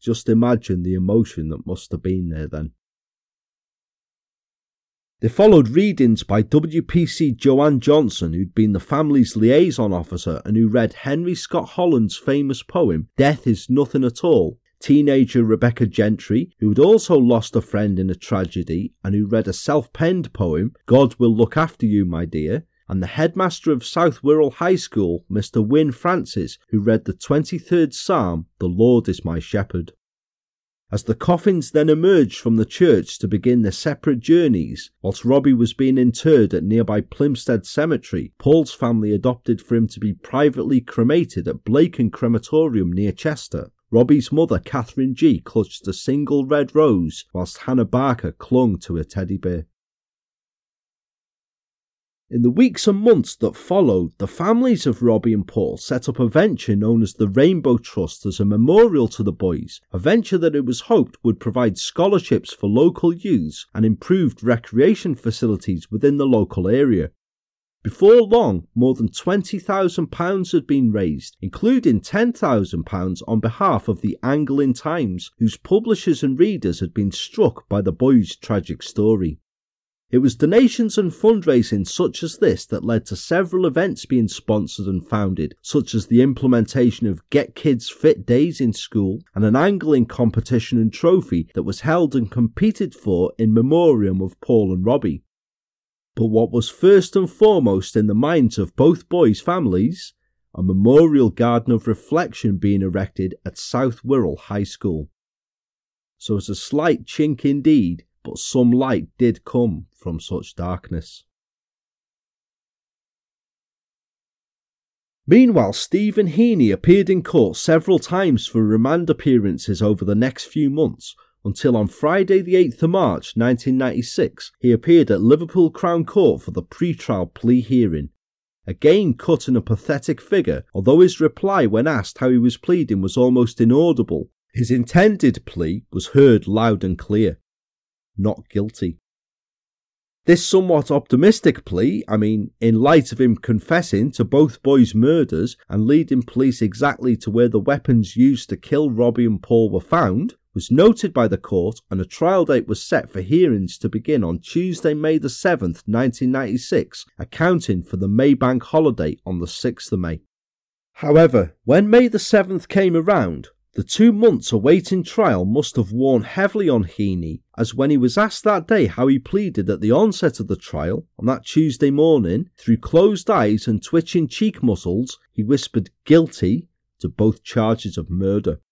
Just imagine the emotion that must have been there then. They followed readings by WPC Joanne Johnson, who'd been the family's liaison officer and who read Henry Scott Holland's famous poem, Death is Nothing at All. Teenager Rebecca Gentry, who had also lost a friend in a tragedy and who read a self penned poem, God Will Look After You, My Dear, and the headmaster of South Wirral High School, Mr. Wynne Francis, who read the 23rd Psalm, The Lord is my shepherd. As the coffins then emerged from the church to begin their separate journeys, whilst Robbie was being interred at nearby Plumstead Cemetery, Paul's family adopted for him to be privately cremated at Blacon Crematorium near Chester, Robbie's mother, Catherine Gee., clutched a single red rose whilst Hannah Barker clung to a teddy bear. In the weeks and months that followed, the families of Robbie and Paul set up a venture known as the Rainbow Trust as a memorial to the boys, a venture that it was hoped would provide scholarships for local youths and improved recreation facilities within the local area. Before long, more than £20,000 had been raised, including £10,000 on behalf of the Angling Times, whose publishers and readers had been struck by the boys' tragic story. It was donations and fundraising such as this that led to several events being sponsored and founded, such as the implementation of Get Kids Fit Days in school and an angling competition and trophy that was held and competed for in memoriam of Paul and Robbie. But what was first and foremost in the minds of both boys' families? A memorial garden of reflection being erected at South Wirral High School. So it's a slight chink indeed but some light did come from such darkness. Meanwhile, Stephen Heaney appeared in court several times for remand appearances over the next few months, until on Friday, the 8th of March 1996, he appeared at Liverpool Crown Court for the pre-trial plea hearing. Again cut in a pathetic figure, although his reply when asked how he was pleading was almost inaudible, his intended plea was heard loud and clear not guilty. This somewhat optimistic plea, I mean, in light of him confessing to both boys' murders and leading police exactly to where the weapons used to kill Robbie and Paul were found, was noted by the court and a trial date was set for hearings to begin on Tuesday, May the 7th, 1996, accounting for the Maybank holiday on the 6th of May. However, when May the 7th came around, the two months awaiting trial must have worn heavily on Heaney, as when he was asked that day how he pleaded at the onset of the trial, on that Tuesday morning, through closed eyes and twitching cheek muscles, he whispered guilty to both charges of murder.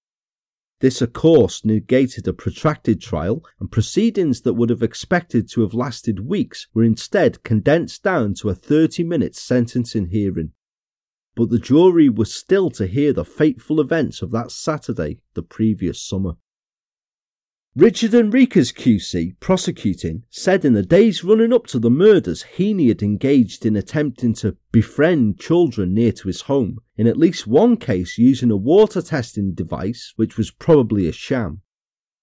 This, of course, negated a protracted trial, and proceedings that would have expected to have lasted weeks were instead condensed down to a 30 minute sentencing hearing but the jury was still to hear the fateful events of that Saturday the previous summer. Richard Enriquez QC, prosecuting, said in the days running up to the murders Heaney had engaged in attempting to befriend children near to his home, in at least one case using a water testing device which was probably a sham.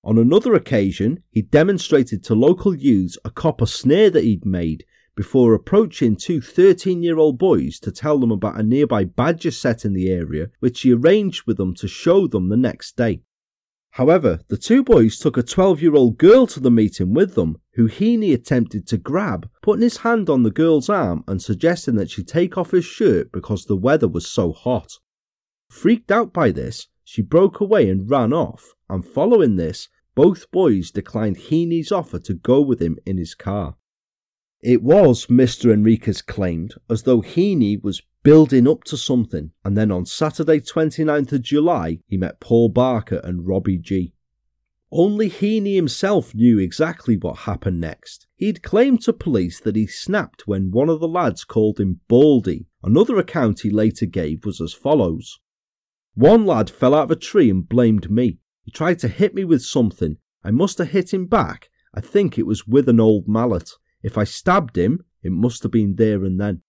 On another occasion, he demonstrated to local youths a copper snare that he'd made before approaching two 13 year old boys to tell them about a nearby badger sett in the area, which he arranged with them to show them the next day. However, the two boys took a 12 year old girl to the meeting with them, who Heaney attempted to grab, putting his hand on the girl's arm and suggesting that she take off his shirt because the weather was so hot. Freaked out by this, she broke away and ran off, and following this, both boys declined Heaney's offer to go with him in his car. It was, Mr. Enriquez claimed, as though Heaney was building up to something, and then on Saturday 29th of July, he met Paul Barker and Robbie Gee. Only Heaney himself knew exactly what happened next. He'd claimed to police that he snapped when one of the lads called him Baldy. Another account he later gave was as follows. One lad fell out of a tree and blamed me. He tried to hit me with something. I must have hit him back. I think it was with an old mallet. If I stabbed him, it must have been there and then.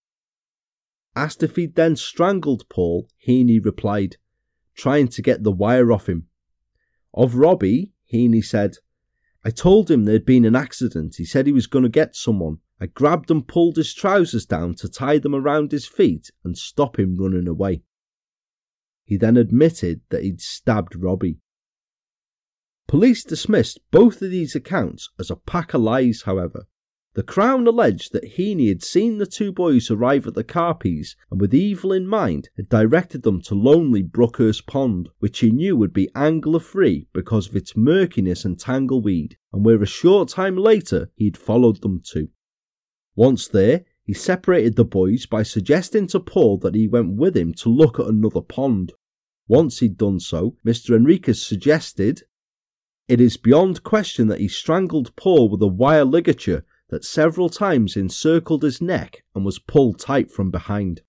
Asked if he'd then strangled Paul, Heaney replied, trying to get the wire off him. Of Robbie, Heaney said, I told him there'd been an accident. He said he was going to get someone. I grabbed and pulled his trousers down to tie them around his feet and stop him running away. He then admitted that he'd stabbed Robbie. Police dismissed both of these accounts as a pack of lies, however, the Crown alleged that Heaney had seen the two boys arrive at the Carpies and with evil in mind had directed them to lonely Brookhurst Pond, which he knew would be angler free because of its murkiness and tangleweed, and where a short time later he had followed them to. Once there, he separated the boys by suggesting to Paul that he went with him to look at another pond. Once he'd done so, Mr. Enriquez suggested, It is beyond question that he strangled Paul with a wire ligature that several times encircled his neck and was pulled tight from behind.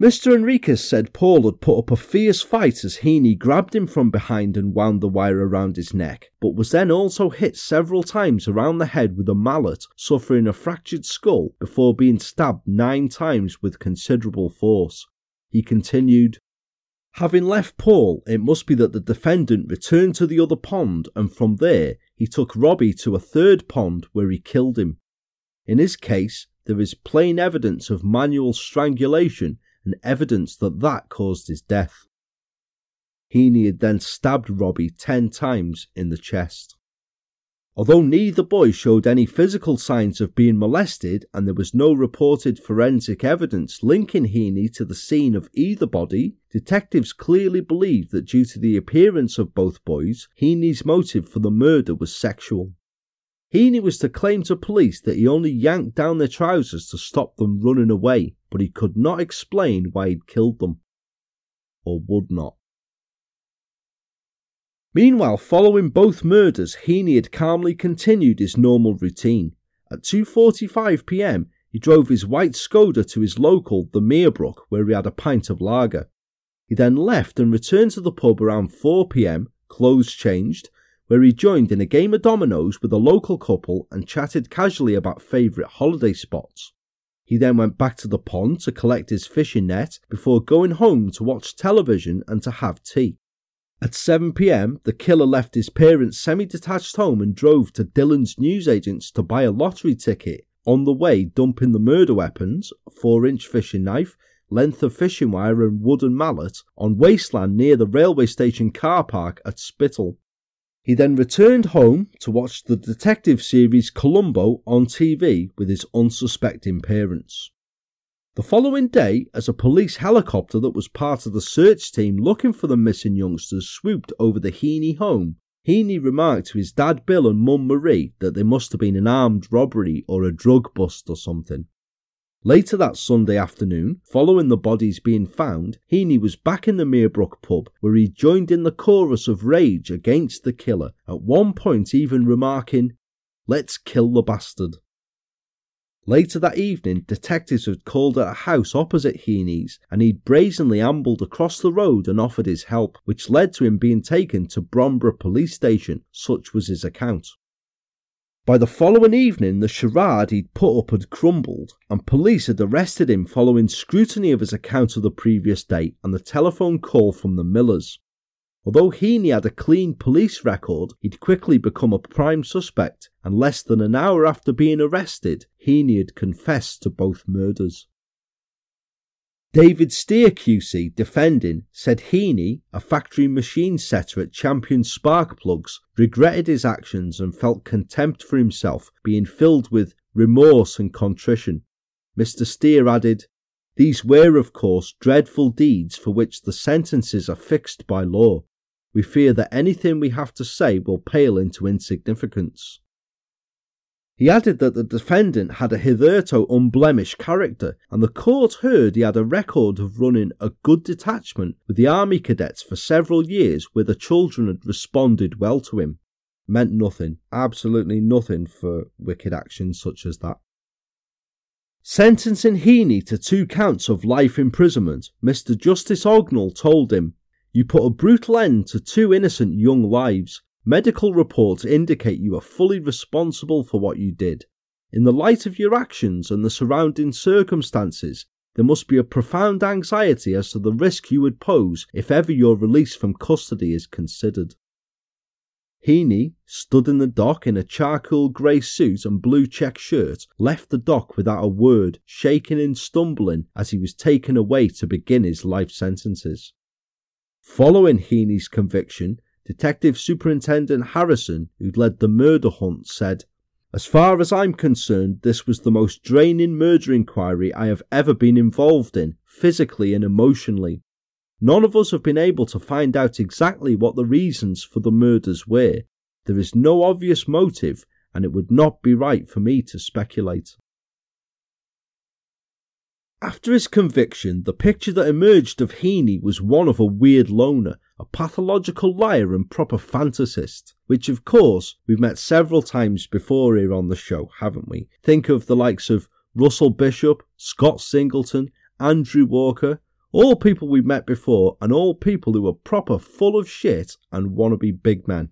Mr. Enriquez said Paul had put up a fierce fight as Heaney grabbed him from behind and wound the wire around his neck, but was then also hit several times around the head with a mallet, suffering a fractured skull before being stabbed nine times with considerable force. He continued, Having left Paul, it must be that the defendant returned to the other pond and from there he took Robbie to a third pond where he killed him. In his case, there is plain evidence of manual strangulation and evidence that that caused his death. Heaney had then stabbed Robbie ten times in the chest. Although neither boy showed any physical signs of being molested and there was no reported forensic evidence linking Heaney to the scene of either body, detectives clearly believed that due to the appearance of both boys, Heaney's motive for the murder was sexual. Heaney was to claim to police that he only yanked down their trousers to stop them running away, but he could not explain why he'd killed them. Or would not. Meanwhile, following both murders, Heaney had calmly continued his normal routine. At 2:45 p.m., he drove his white Skoda to his local, the Meerbrook, where he had a pint of lager. He then left and returned to the pub around 4 pm, clothes changed, where he joined in a game of dominoes with a local couple and chatted casually about favourite holiday spots. He then went back to the pond to collect his fishing net before going home to watch television and to have tea. At 7pm, the killer left his parents' semi detached home and drove to Dillon's newsagents to buy a lottery ticket, on the way, dumping the murder weapons, a 4 inch fishing knife, length of fishing wire, and wooden mallet on wasteland near the railway station car park at Spital. He then returned home to watch the detective series Columbo on TV with his unsuspecting parents. The following day, as a police helicopter that was part of the search team looking for the missing youngsters swooped over the Heaney home, Heaney remarked to his dad Bill and mum Marie that there must have been an armed robbery or a drug bust or something. Later that Sunday afternoon, following the bodies being found, Heaney was back in the Meerbrook pub where he joined in the chorus of rage against the killer, at one point even remarking, Let's kill the bastard. Later that evening, detectives had called at a house opposite Heaney's and he'd brazenly ambled across the road and offered his help, which led to him being taken to Bromborough police station, such was his account. By the following evening, the charade he'd put up had crumbled, and police had arrested him following scrutiny of his account of the previous day and the telephone call from the Millers. Although Heaney had a clean police record, he'd quickly become a prime suspect, and less than an hour after being arrested, Heaney had confessed to both murders. David Steer QC, defending, said Heaney, a factory machine setter at Champion Spark Plugs, regretted his actions and felt contempt for himself, being filled with remorse and contrition. Mr. Steer added, These were, of course, dreadful deeds for which the sentences are fixed by law we fear that anything we have to say will pale into insignificance. He added that the defendant had a hitherto unblemished character, and the court heard he had a record of running a good detachment with the army cadets for several years where the children had responded well to him. Meant nothing, absolutely nothing for wicked actions such as that. Sentencing Heaney to two counts of life imprisonment, Mr. Justice Ognall told him you put a brutal end to two innocent young lives. Medical reports indicate you are fully responsible for what you did. In the light of your actions and the surrounding circumstances, there must be a profound anxiety as to the risk you would pose if ever your release from custody is considered. Heaney, stood in the dock in a charcoal grey suit and blue check shirt, left the dock without a word, shaking and stumbling as he was taken away to begin his life sentences. Following Heaney's conviction, Detective Superintendent Harrison, who'd led the murder hunt, said, As far as I'm concerned, this was the most draining murder inquiry I have ever been involved in, physically and emotionally. None of us have been able to find out exactly what the reasons for the murders were. There is no obvious motive, and it would not be right for me to speculate. After his conviction, the picture that emerged of Heaney was one of a weird loner, a pathological liar and proper fantasist, which of course we've met several times before here on the show, haven't we? Think of the likes of Russell Bishop, Scott Singleton, Andrew Walker, All people we've met before, and all people who were proper full of shit and wanna be big men.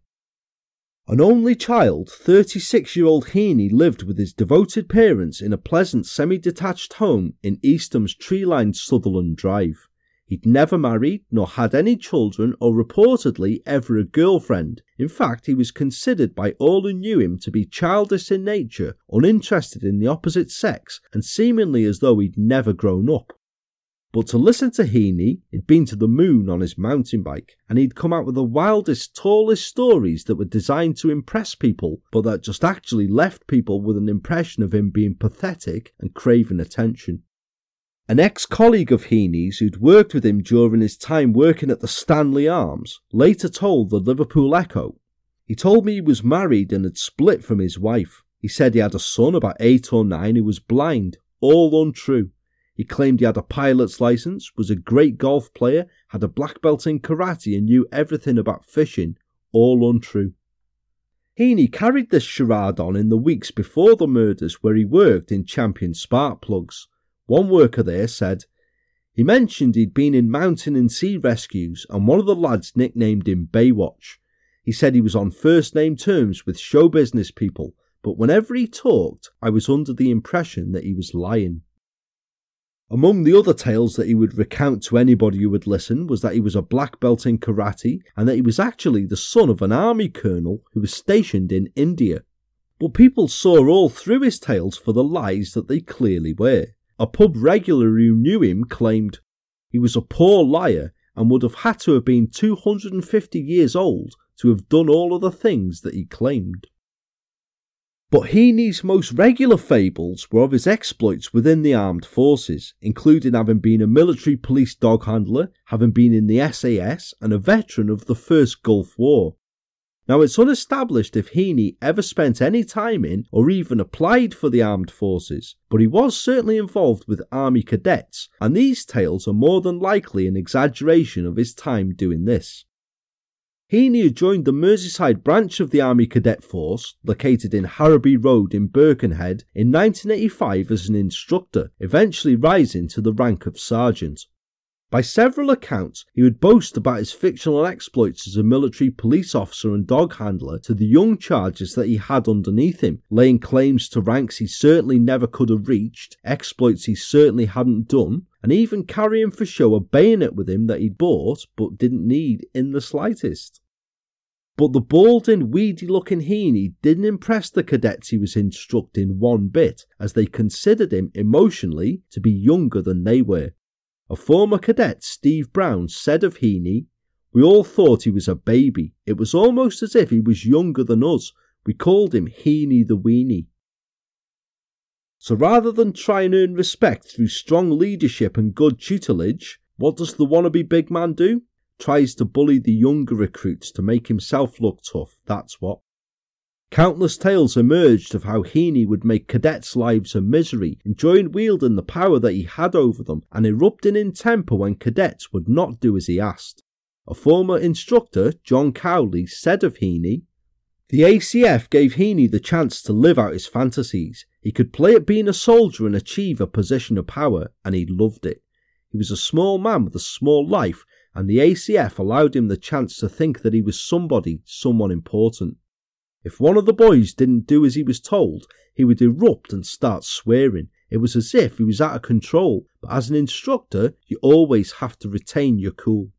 An only child, 36 year old Heaney lived with his devoted parents in a pleasant semi detached home in Eastham's tree lined Sutherland Drive. He'd never married, nor had any children, or reportedly ever a girlfriend. In fact, he was considered by all who knew him to be childish in nature, uninterested in the opposite sex, and seemingly as though he'd never grown up. But to listen to Heaney, he'd been to the moon on his mountain bike, and he'd come out with the wildest, tallest stories that were designed to impress people, but that just actually left people with an impression of him being pathetic and craving attention. An ex colleague of Heaney's who'd worked with him during his time working at the Stanley Arms later told the Liverpool Echo. He told me he was married and had split from his wife. He said he had a son about eight or nine who was blind, all untrue. He claimed he had a pilot's license, was a great golf player, had a black belt in karate, and knew everything about fishing, all untrue. Heaney carried this charade on in the weeks before the murders where he worked in Champion Spark Plugs. One worker there said, he mentioned he'd been in mountain and sea rescues, and one of the lads nicknamed him Baywatch. He said he was on first name terms with show business people, but whenever he talked, I was under the impression that he was lying. Among the other tales that he would recount to anybody who would listen was that he was a black belt in karate and that he was actually the son of an army colonel who was stationed in India. But people saw all through his tales for the lies that they clearly were. A pub regular who knew him claimed he was a poor liar and would have had to have been 250 years old to have done all of the things that he claimed. But Heaney's most regular fables were of his exploits within the armed forces, including having been a military police dog handler, having been in the SAS, and a veteran of the First Gulf War. Now, it's unestablished if Heaney ever spent any time in or even applied for the armed forces, but he was certainly involved with army cadets, and these tales are more than likely an exaggeration of his time doing this. Heaney joined the Merseyside branch of the Army Cadet Force, located in Harrowby Road in Birkenhead, in 1985 as an instructor, eventually rising to the rank of sergeant. By several accounts, he would boast about his fictional exploits as a military police officer and dog handler to the young charges that he had underneath him, laying claims to ranks he certainly never could have reached, exploits he certainly hadn't done, and even carrying for show a bayonet with him that he'd bought but didn't need in the slightest. But the balding, weedy looking Heaney didn't impress the cadets he was instructing one bit, as they considered him emotionally to be younger than they were. A former cadet, Steve Brown, said of Heaney, We all thought he was a baby. It was almost as if he was younger than us. We called him Heaney the Weenie. So rather than try and earn respect through strong leadership and good tutelage, what does the wannabe big man do? Tries to bully the younger recruits to make himself look tough, that's what. Countless tales emerged of how Heaney would make cadets' lives a misery, enjoying wielding the power that he had over them and erupting in temper when cadets would not do as he asked. A former instructor, John Cowley, said of Heaney, The ACF gave Heaney the chance to live out his fantasies. He could play at being a soldier and achieve a position of power, and he loved it. He was a small man with a small life, and the ACF allowed him the chance to think that he was somebody, someone important. If one of the boys didn't do as he was told, he would erupt and start swearing. It was as if he was out of control, but as an instructor, you always have to retain your cool.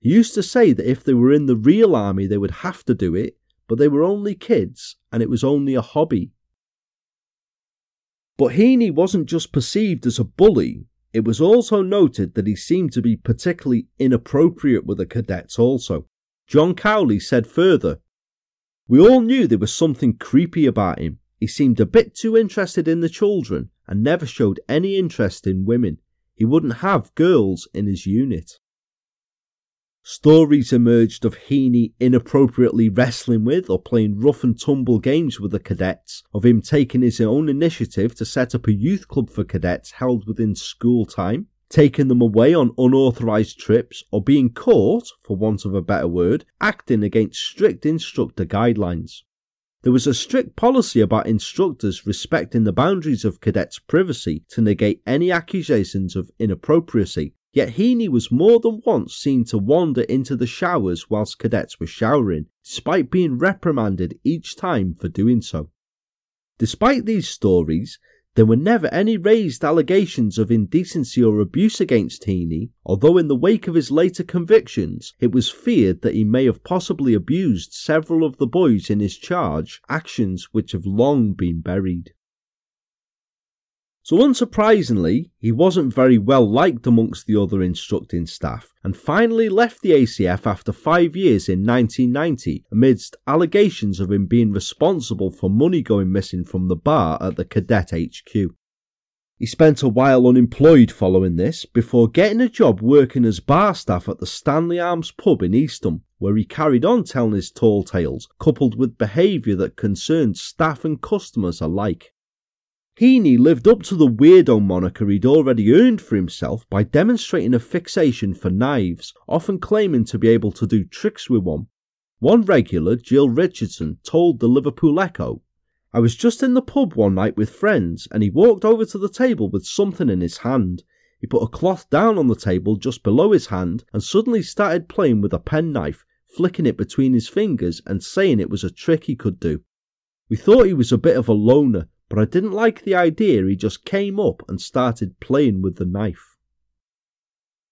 He used to say that if they were in the real army, they would have to do it, but they were only kids and it was only a hobby. But Heaney wasn't just perceived as a bully, it was also noted that he seemed to be particularly inappropriate with the cadets also. John Cowley said further, we all knew there was something creepy about him. He seemed a bit too interested in the children and never showed any interest in women. He wouldn't have girls in his unit. Stories emerged of Heaney inappropriately wrestling with or playing rough and tumble games with the cadets, of him taking his own initiative to set up a youth club for cadets held within school time, taking them away on unauthorized trips, or being caught, for want of a better word, acting against strict instructor guidelines. There was a strict policy about instructors respecting the boundaries of cadets' privacy to negate any accusations of inappropriacy, Yet Heaney was more than once seen to wander into the showers whilst cadets were showering, despite being reprimanded each time for doing so. Despite these stories, there were never any raised allegations of indecency or abuse against Heaney, although in the wake of his later convictions, it was feared that he may have possibly abused several of the boys in his charge, actions which have long been buried. So, unsurprisingly, he wasn't very well liked amongst the other instructing staff and finally left the ACF after five years in 1990 amidst allegations of him being responsible for money going missing from the bar at the Cadet HQ. He spent a while unemployed following this before getting a job working as bar staff at the Stanley Arms pub in Eastham, where he carried on telling his tall tales, coupled with behaviour that concerned staff and customers alike. Heaney lived up to the weirdo moniker he'd already earned for himself by demonstrating a fixation for knives, often claiming to be able to do tricks with one. One regular, Jill Richardson, told the Liverpool Echo, I was just in the pub one night with friends and he walked over to the table with something in his hand. He put a cloth down on the table just below his hand and suddenly started playing with a penknife, flicking it between his fingers and saying it was a trick he could do. We thought he was a bit of a loner, but I didn't like the idea he just came up and started playing with the knife.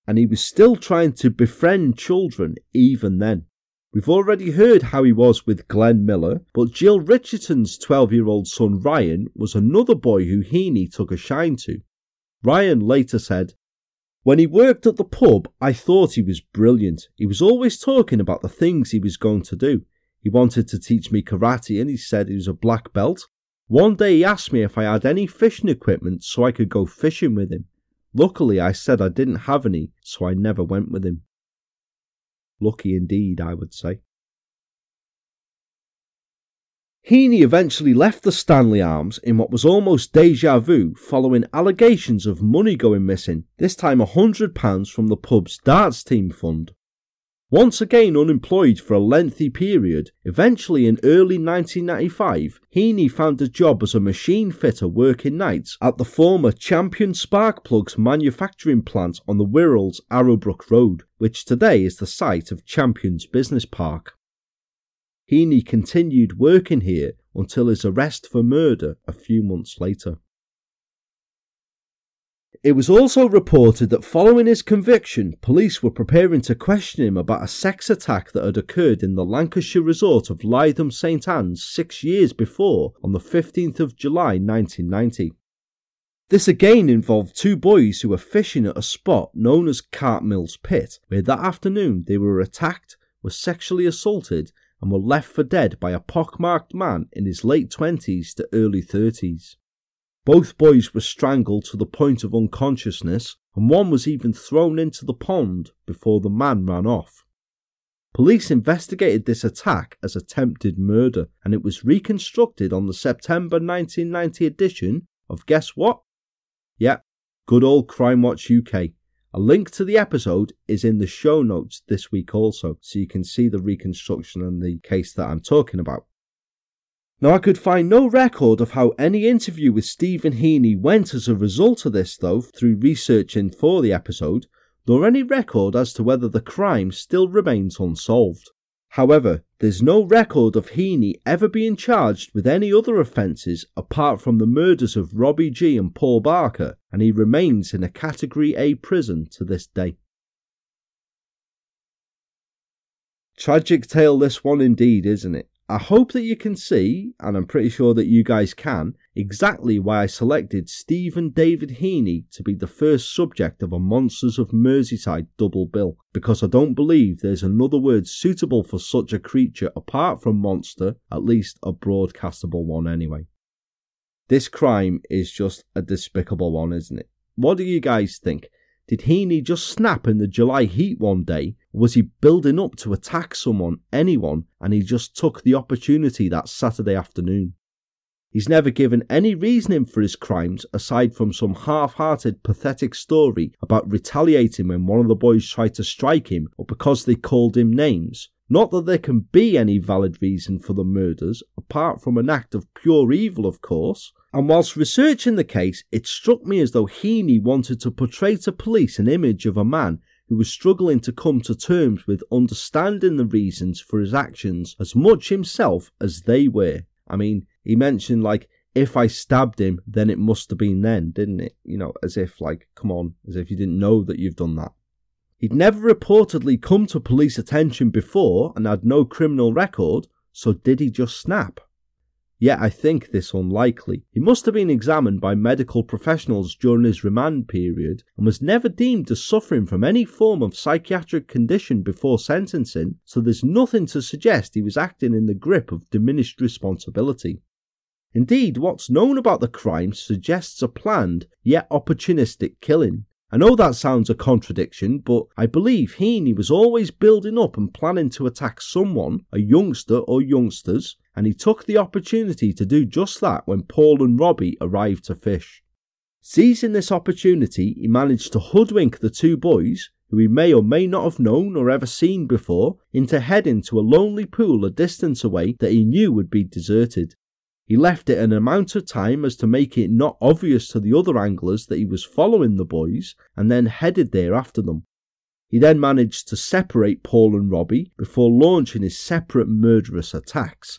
And he was still trying to befriend children even then. We've already heard how he was with Glenn Miller, but Jill Richardson's 12 year old son Ryan was another boy who Heaney took a shine to. Ryan later said, When he worked at the pub, I thought he was brilliant. He was always talking about the things he was going to do. He wanted to teach me karate and he said he was a black belt. One day he asked me if I had any fishing equipment so I could go fishing with him. Luckily, I said I didn't have any, so I never went with him. Lucky indeed, I would say. Heaney eventually left the Stanley Arms in what was almost deja vu following allegations of money going missing, this time £100 from the pub's darts team fund. Once again unemployed for a lengthy period, eventually in early 1995, Heaney found a job as a machine fitter working nights at the former Champion Spark Plugs manufacturing plant on the Wirral's Arrowebrook Road, which today is the site of Champion's Business Park. Heaney continued working here until his arrest for murder a few months later. It was also reported that following his conviction, police were preparing to question him about a sex attack that had occurred in the Lancashire resort of Lytham St Anne's six years before, on the 15th of July 1990. This again involved two boys who were fishing at a spot known as Cartmills Pit, where that afternoon they were attacked, were sexually assaulted, and were left for dead by a pockmarked man in his late 20s to early 30s. Both boys were strangled to the point of unconsciousness, and one was even thrown into the pond before the man ran off. Police investigated this attack as attempted murder, and it was reconstructed on the September 1990 edition of Guess What? Yep, good old Crimewatch UK. A link to the episode is in the show notes this week also, so you can see the reconstruction and the case that I'm talking about. Now, I could find no record of how any interview with Stephen Heaney went as a result of this, though, through researching for the episode, nor any record as to whether the crime still remains unsolved. However, there's no record of Heaney ever being charged with any other offences apart from the murders of Robbie Gee and Paul Barker, and he remains in a Category A prison to this day. Tragic tale, this one indeed, isn't it? I hope that you can see, and I'm pretty sure that you guys can, exactly why I selected Stephen David Heaney to be the first subject of a Monsters of Merseyside double bill, because I don't believe there's another word suitable for such a creature apart from monster, at least a broadcastable one anyway. This crime is just a despicable one, isn't it? What do you guys think? Did Heaney just snap in the July heat one day? Was he building up to attack someone, anyone, and he just took the opportunity that Saturday afternoon? He's never given any reasoning for his crimes aside from some half hearted, pathetic story about retaliating when one of the boys tried to strike him or because they called him names. Not that there can be any valid reason for the murders, apart from an act of pure evil, of course, And whilst researching the case, it struck me as though Heaney wanted to portray to police an image of a man who was struggling to come to terms with understanding the reasons for his actions as much himself as they were. I mean, he mentioned like if I stabbed him, then it must have been then, didn't it? You know, as if, like, come on, as if you didn't know that you've done that. He'd never reportedly come to police attention before and had no criminal record, so did he just snap? Yet I think this unlikely. He must have been examined by medical professionals during his remand period and was never deemed as suffering from any form of psychiatric condition before sentencing, so there's nothing to suggest he was acting in the grip of diminished responsibility. Indeed, what's known about the crime suggests a planned yet opportunistic killing. I know that sounds a contradiction, but I believe Heaney was always building up and planning to attack someone, a youngster or youngsters, and he took the opportunity to do just that when Paul and Robbie arrived to fish. Seizing this opportunity, he managed to hoodwink the two boys, who he may or may not have known or ever seen before, into heading to a lonely pool a distance away that he knew would be deserted. He left it an amount of time as to make it not obvious to the other anglers that he was following the boys and then headed there after them. He then managed to separate Paul and Robbie before launching his separate murderous attacks,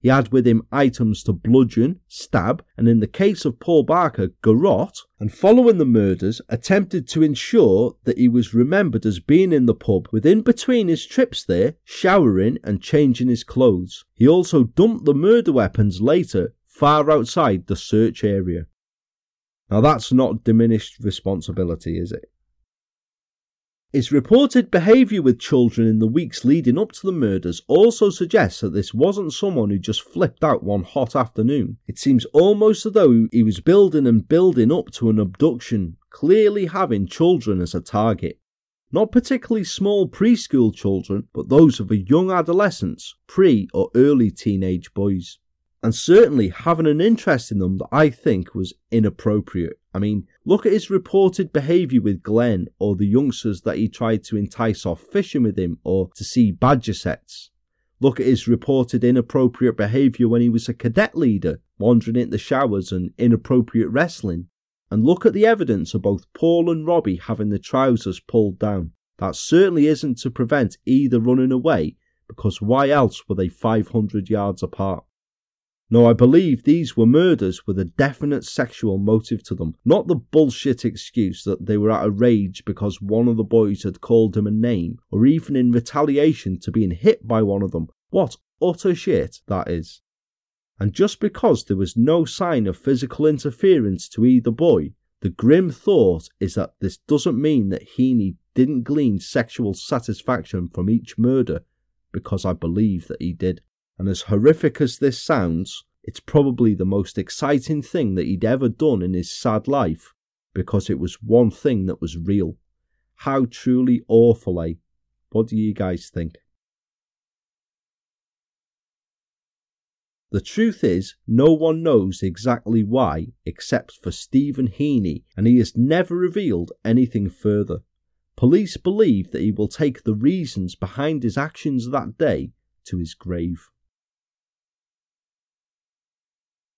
he had with him items to bludgeon, stab, and in the case of Paul Barker, garrote, and following the murders, attempted to ensure that he was remembered as being in the pub within between his trips there, showering and changing his clothes. He also dumped the murder weapons later far outside the search area. Now that's not diminished responsibility, is it? His reported behaviour with children in the weeks leading up to the murders also suggests that this wasn't someone who just flipped out one hot afternoon. It seems almost as though he was building and building up to an abduction, clearly having children as a target. Not particularly small preschool children, but those of a young adolescents, pre or early teenage boys and certainly having an interest in them that I think was inappropriate. I mean, look at his reported behaviour with Glenn or the youngsters that he tried to entice off fishing with him or to see badger setts. Look at his reported inappropriate behaviour when he was a cadet leader, wandering in the showers and inappropriate wrestling. And look at the evidence of both Paul and Robbie having the trousers pulled down. That certainly isn't to prevent either running away, because why else were they 500 yards apart? No, I believe these were murders with a definite sexual motive to them, not the bullshit excuse that they were out of rage because one of the boys had called him a name, or even in retaliation to being hit by one of them. What utter shit that is. And just because there was no sign of physical interference to either boy, the grim thought is that this doesn't mean that Heaney didn't glean sexual satisfaction from each murder, because I believe that he did. And as horrific as this sounds, it's probably the most exciting thing that he'd ever done in his sad life because it was one thing that was real. How truly awful, eh? What do you guys think? The truth is, no one knows exactly why except for Stephen Heaney, and he has never revealed anything further. Police believe that he will take the reasons behind his actions that day to his grave.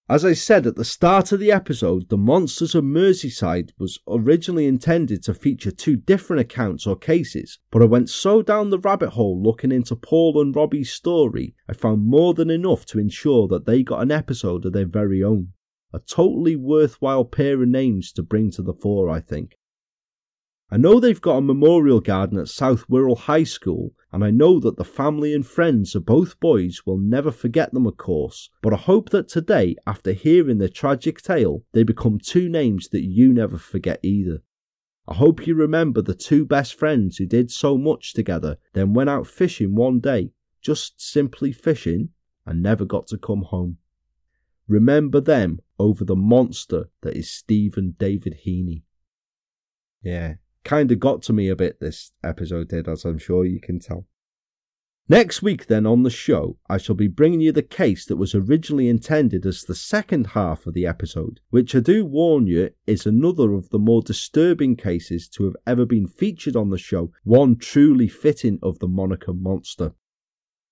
As I said at the start of the episode, The Monsters of Merseyside was originally intended to feature two different accounts or cases, but I went so down the rabbit hole looking into Paul and Robbie's story, I found more than enough to ensure that they got an episode of their very own. A totally worthwhile pair of names to bring to the fore, I think. I know they've got a memorial garden at South Wirral High School, and I know that the family and friends of both boys will never forget them, of course, but I hope that today, after hearing their tragic tale, they become two names that you never forget either. I hope you remember the two best friends who did so much together, then went out fishing one day, just simply fishing, and never got to come home. Remember them over the monster that is Stephen David Heaney. Yeah, kind of got to me a bit, this episode did, as I'm sure you can tell. Next week, then, on the show, I shall be bringing you the case that was originally intended as the second half of the episode, which I do warn you is another of the more disturbing cases to have ever been featured on the show, one truly fitting of the moniker monster.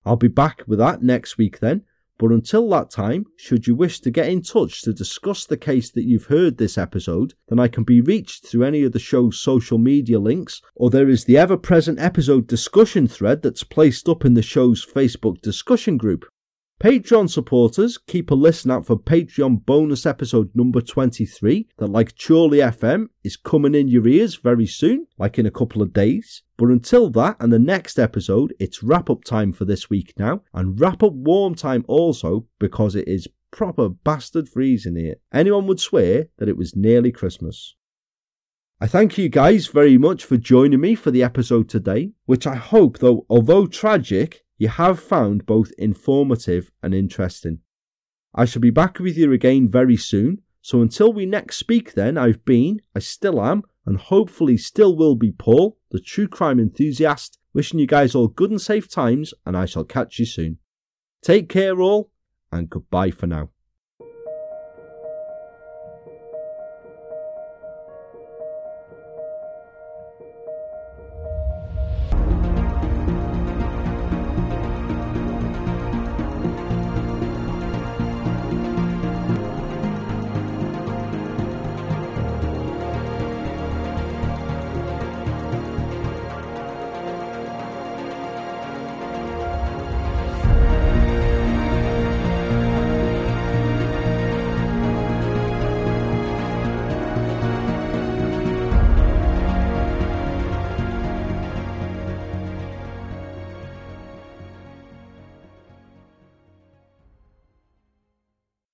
I'll be back with that next week then, But until that time, should you wish to get in touch to discuss the case that you've heard this episode, then I can be reached through any of the show's social media links, or there is the ever present episode discussion thread that's placed up in the show's Facebook discussion group. Patreon supporters, keep a listen out for Patreon bonus episode number 23 that, like Chorley FM, is coming in your ears very soon, like in a couple of days. But until that and the next episode, it's wrap up time for this week now, and wrap up warm time also because it is proper bastard freezing here. Anyone would swear that it was nearly Christmas. I thank you guys very much for joining me for the episode today, which I hope, though, although tragic, you have found both informative and interesting. I shall be back with you again very soon, so until we next speak, then, I've been, I still am, and hopefully still will be Paul, the true crime enthusiast, wishing you guys all good and safe times, and I shall catch you soon. Take care, all, and goodbye for now.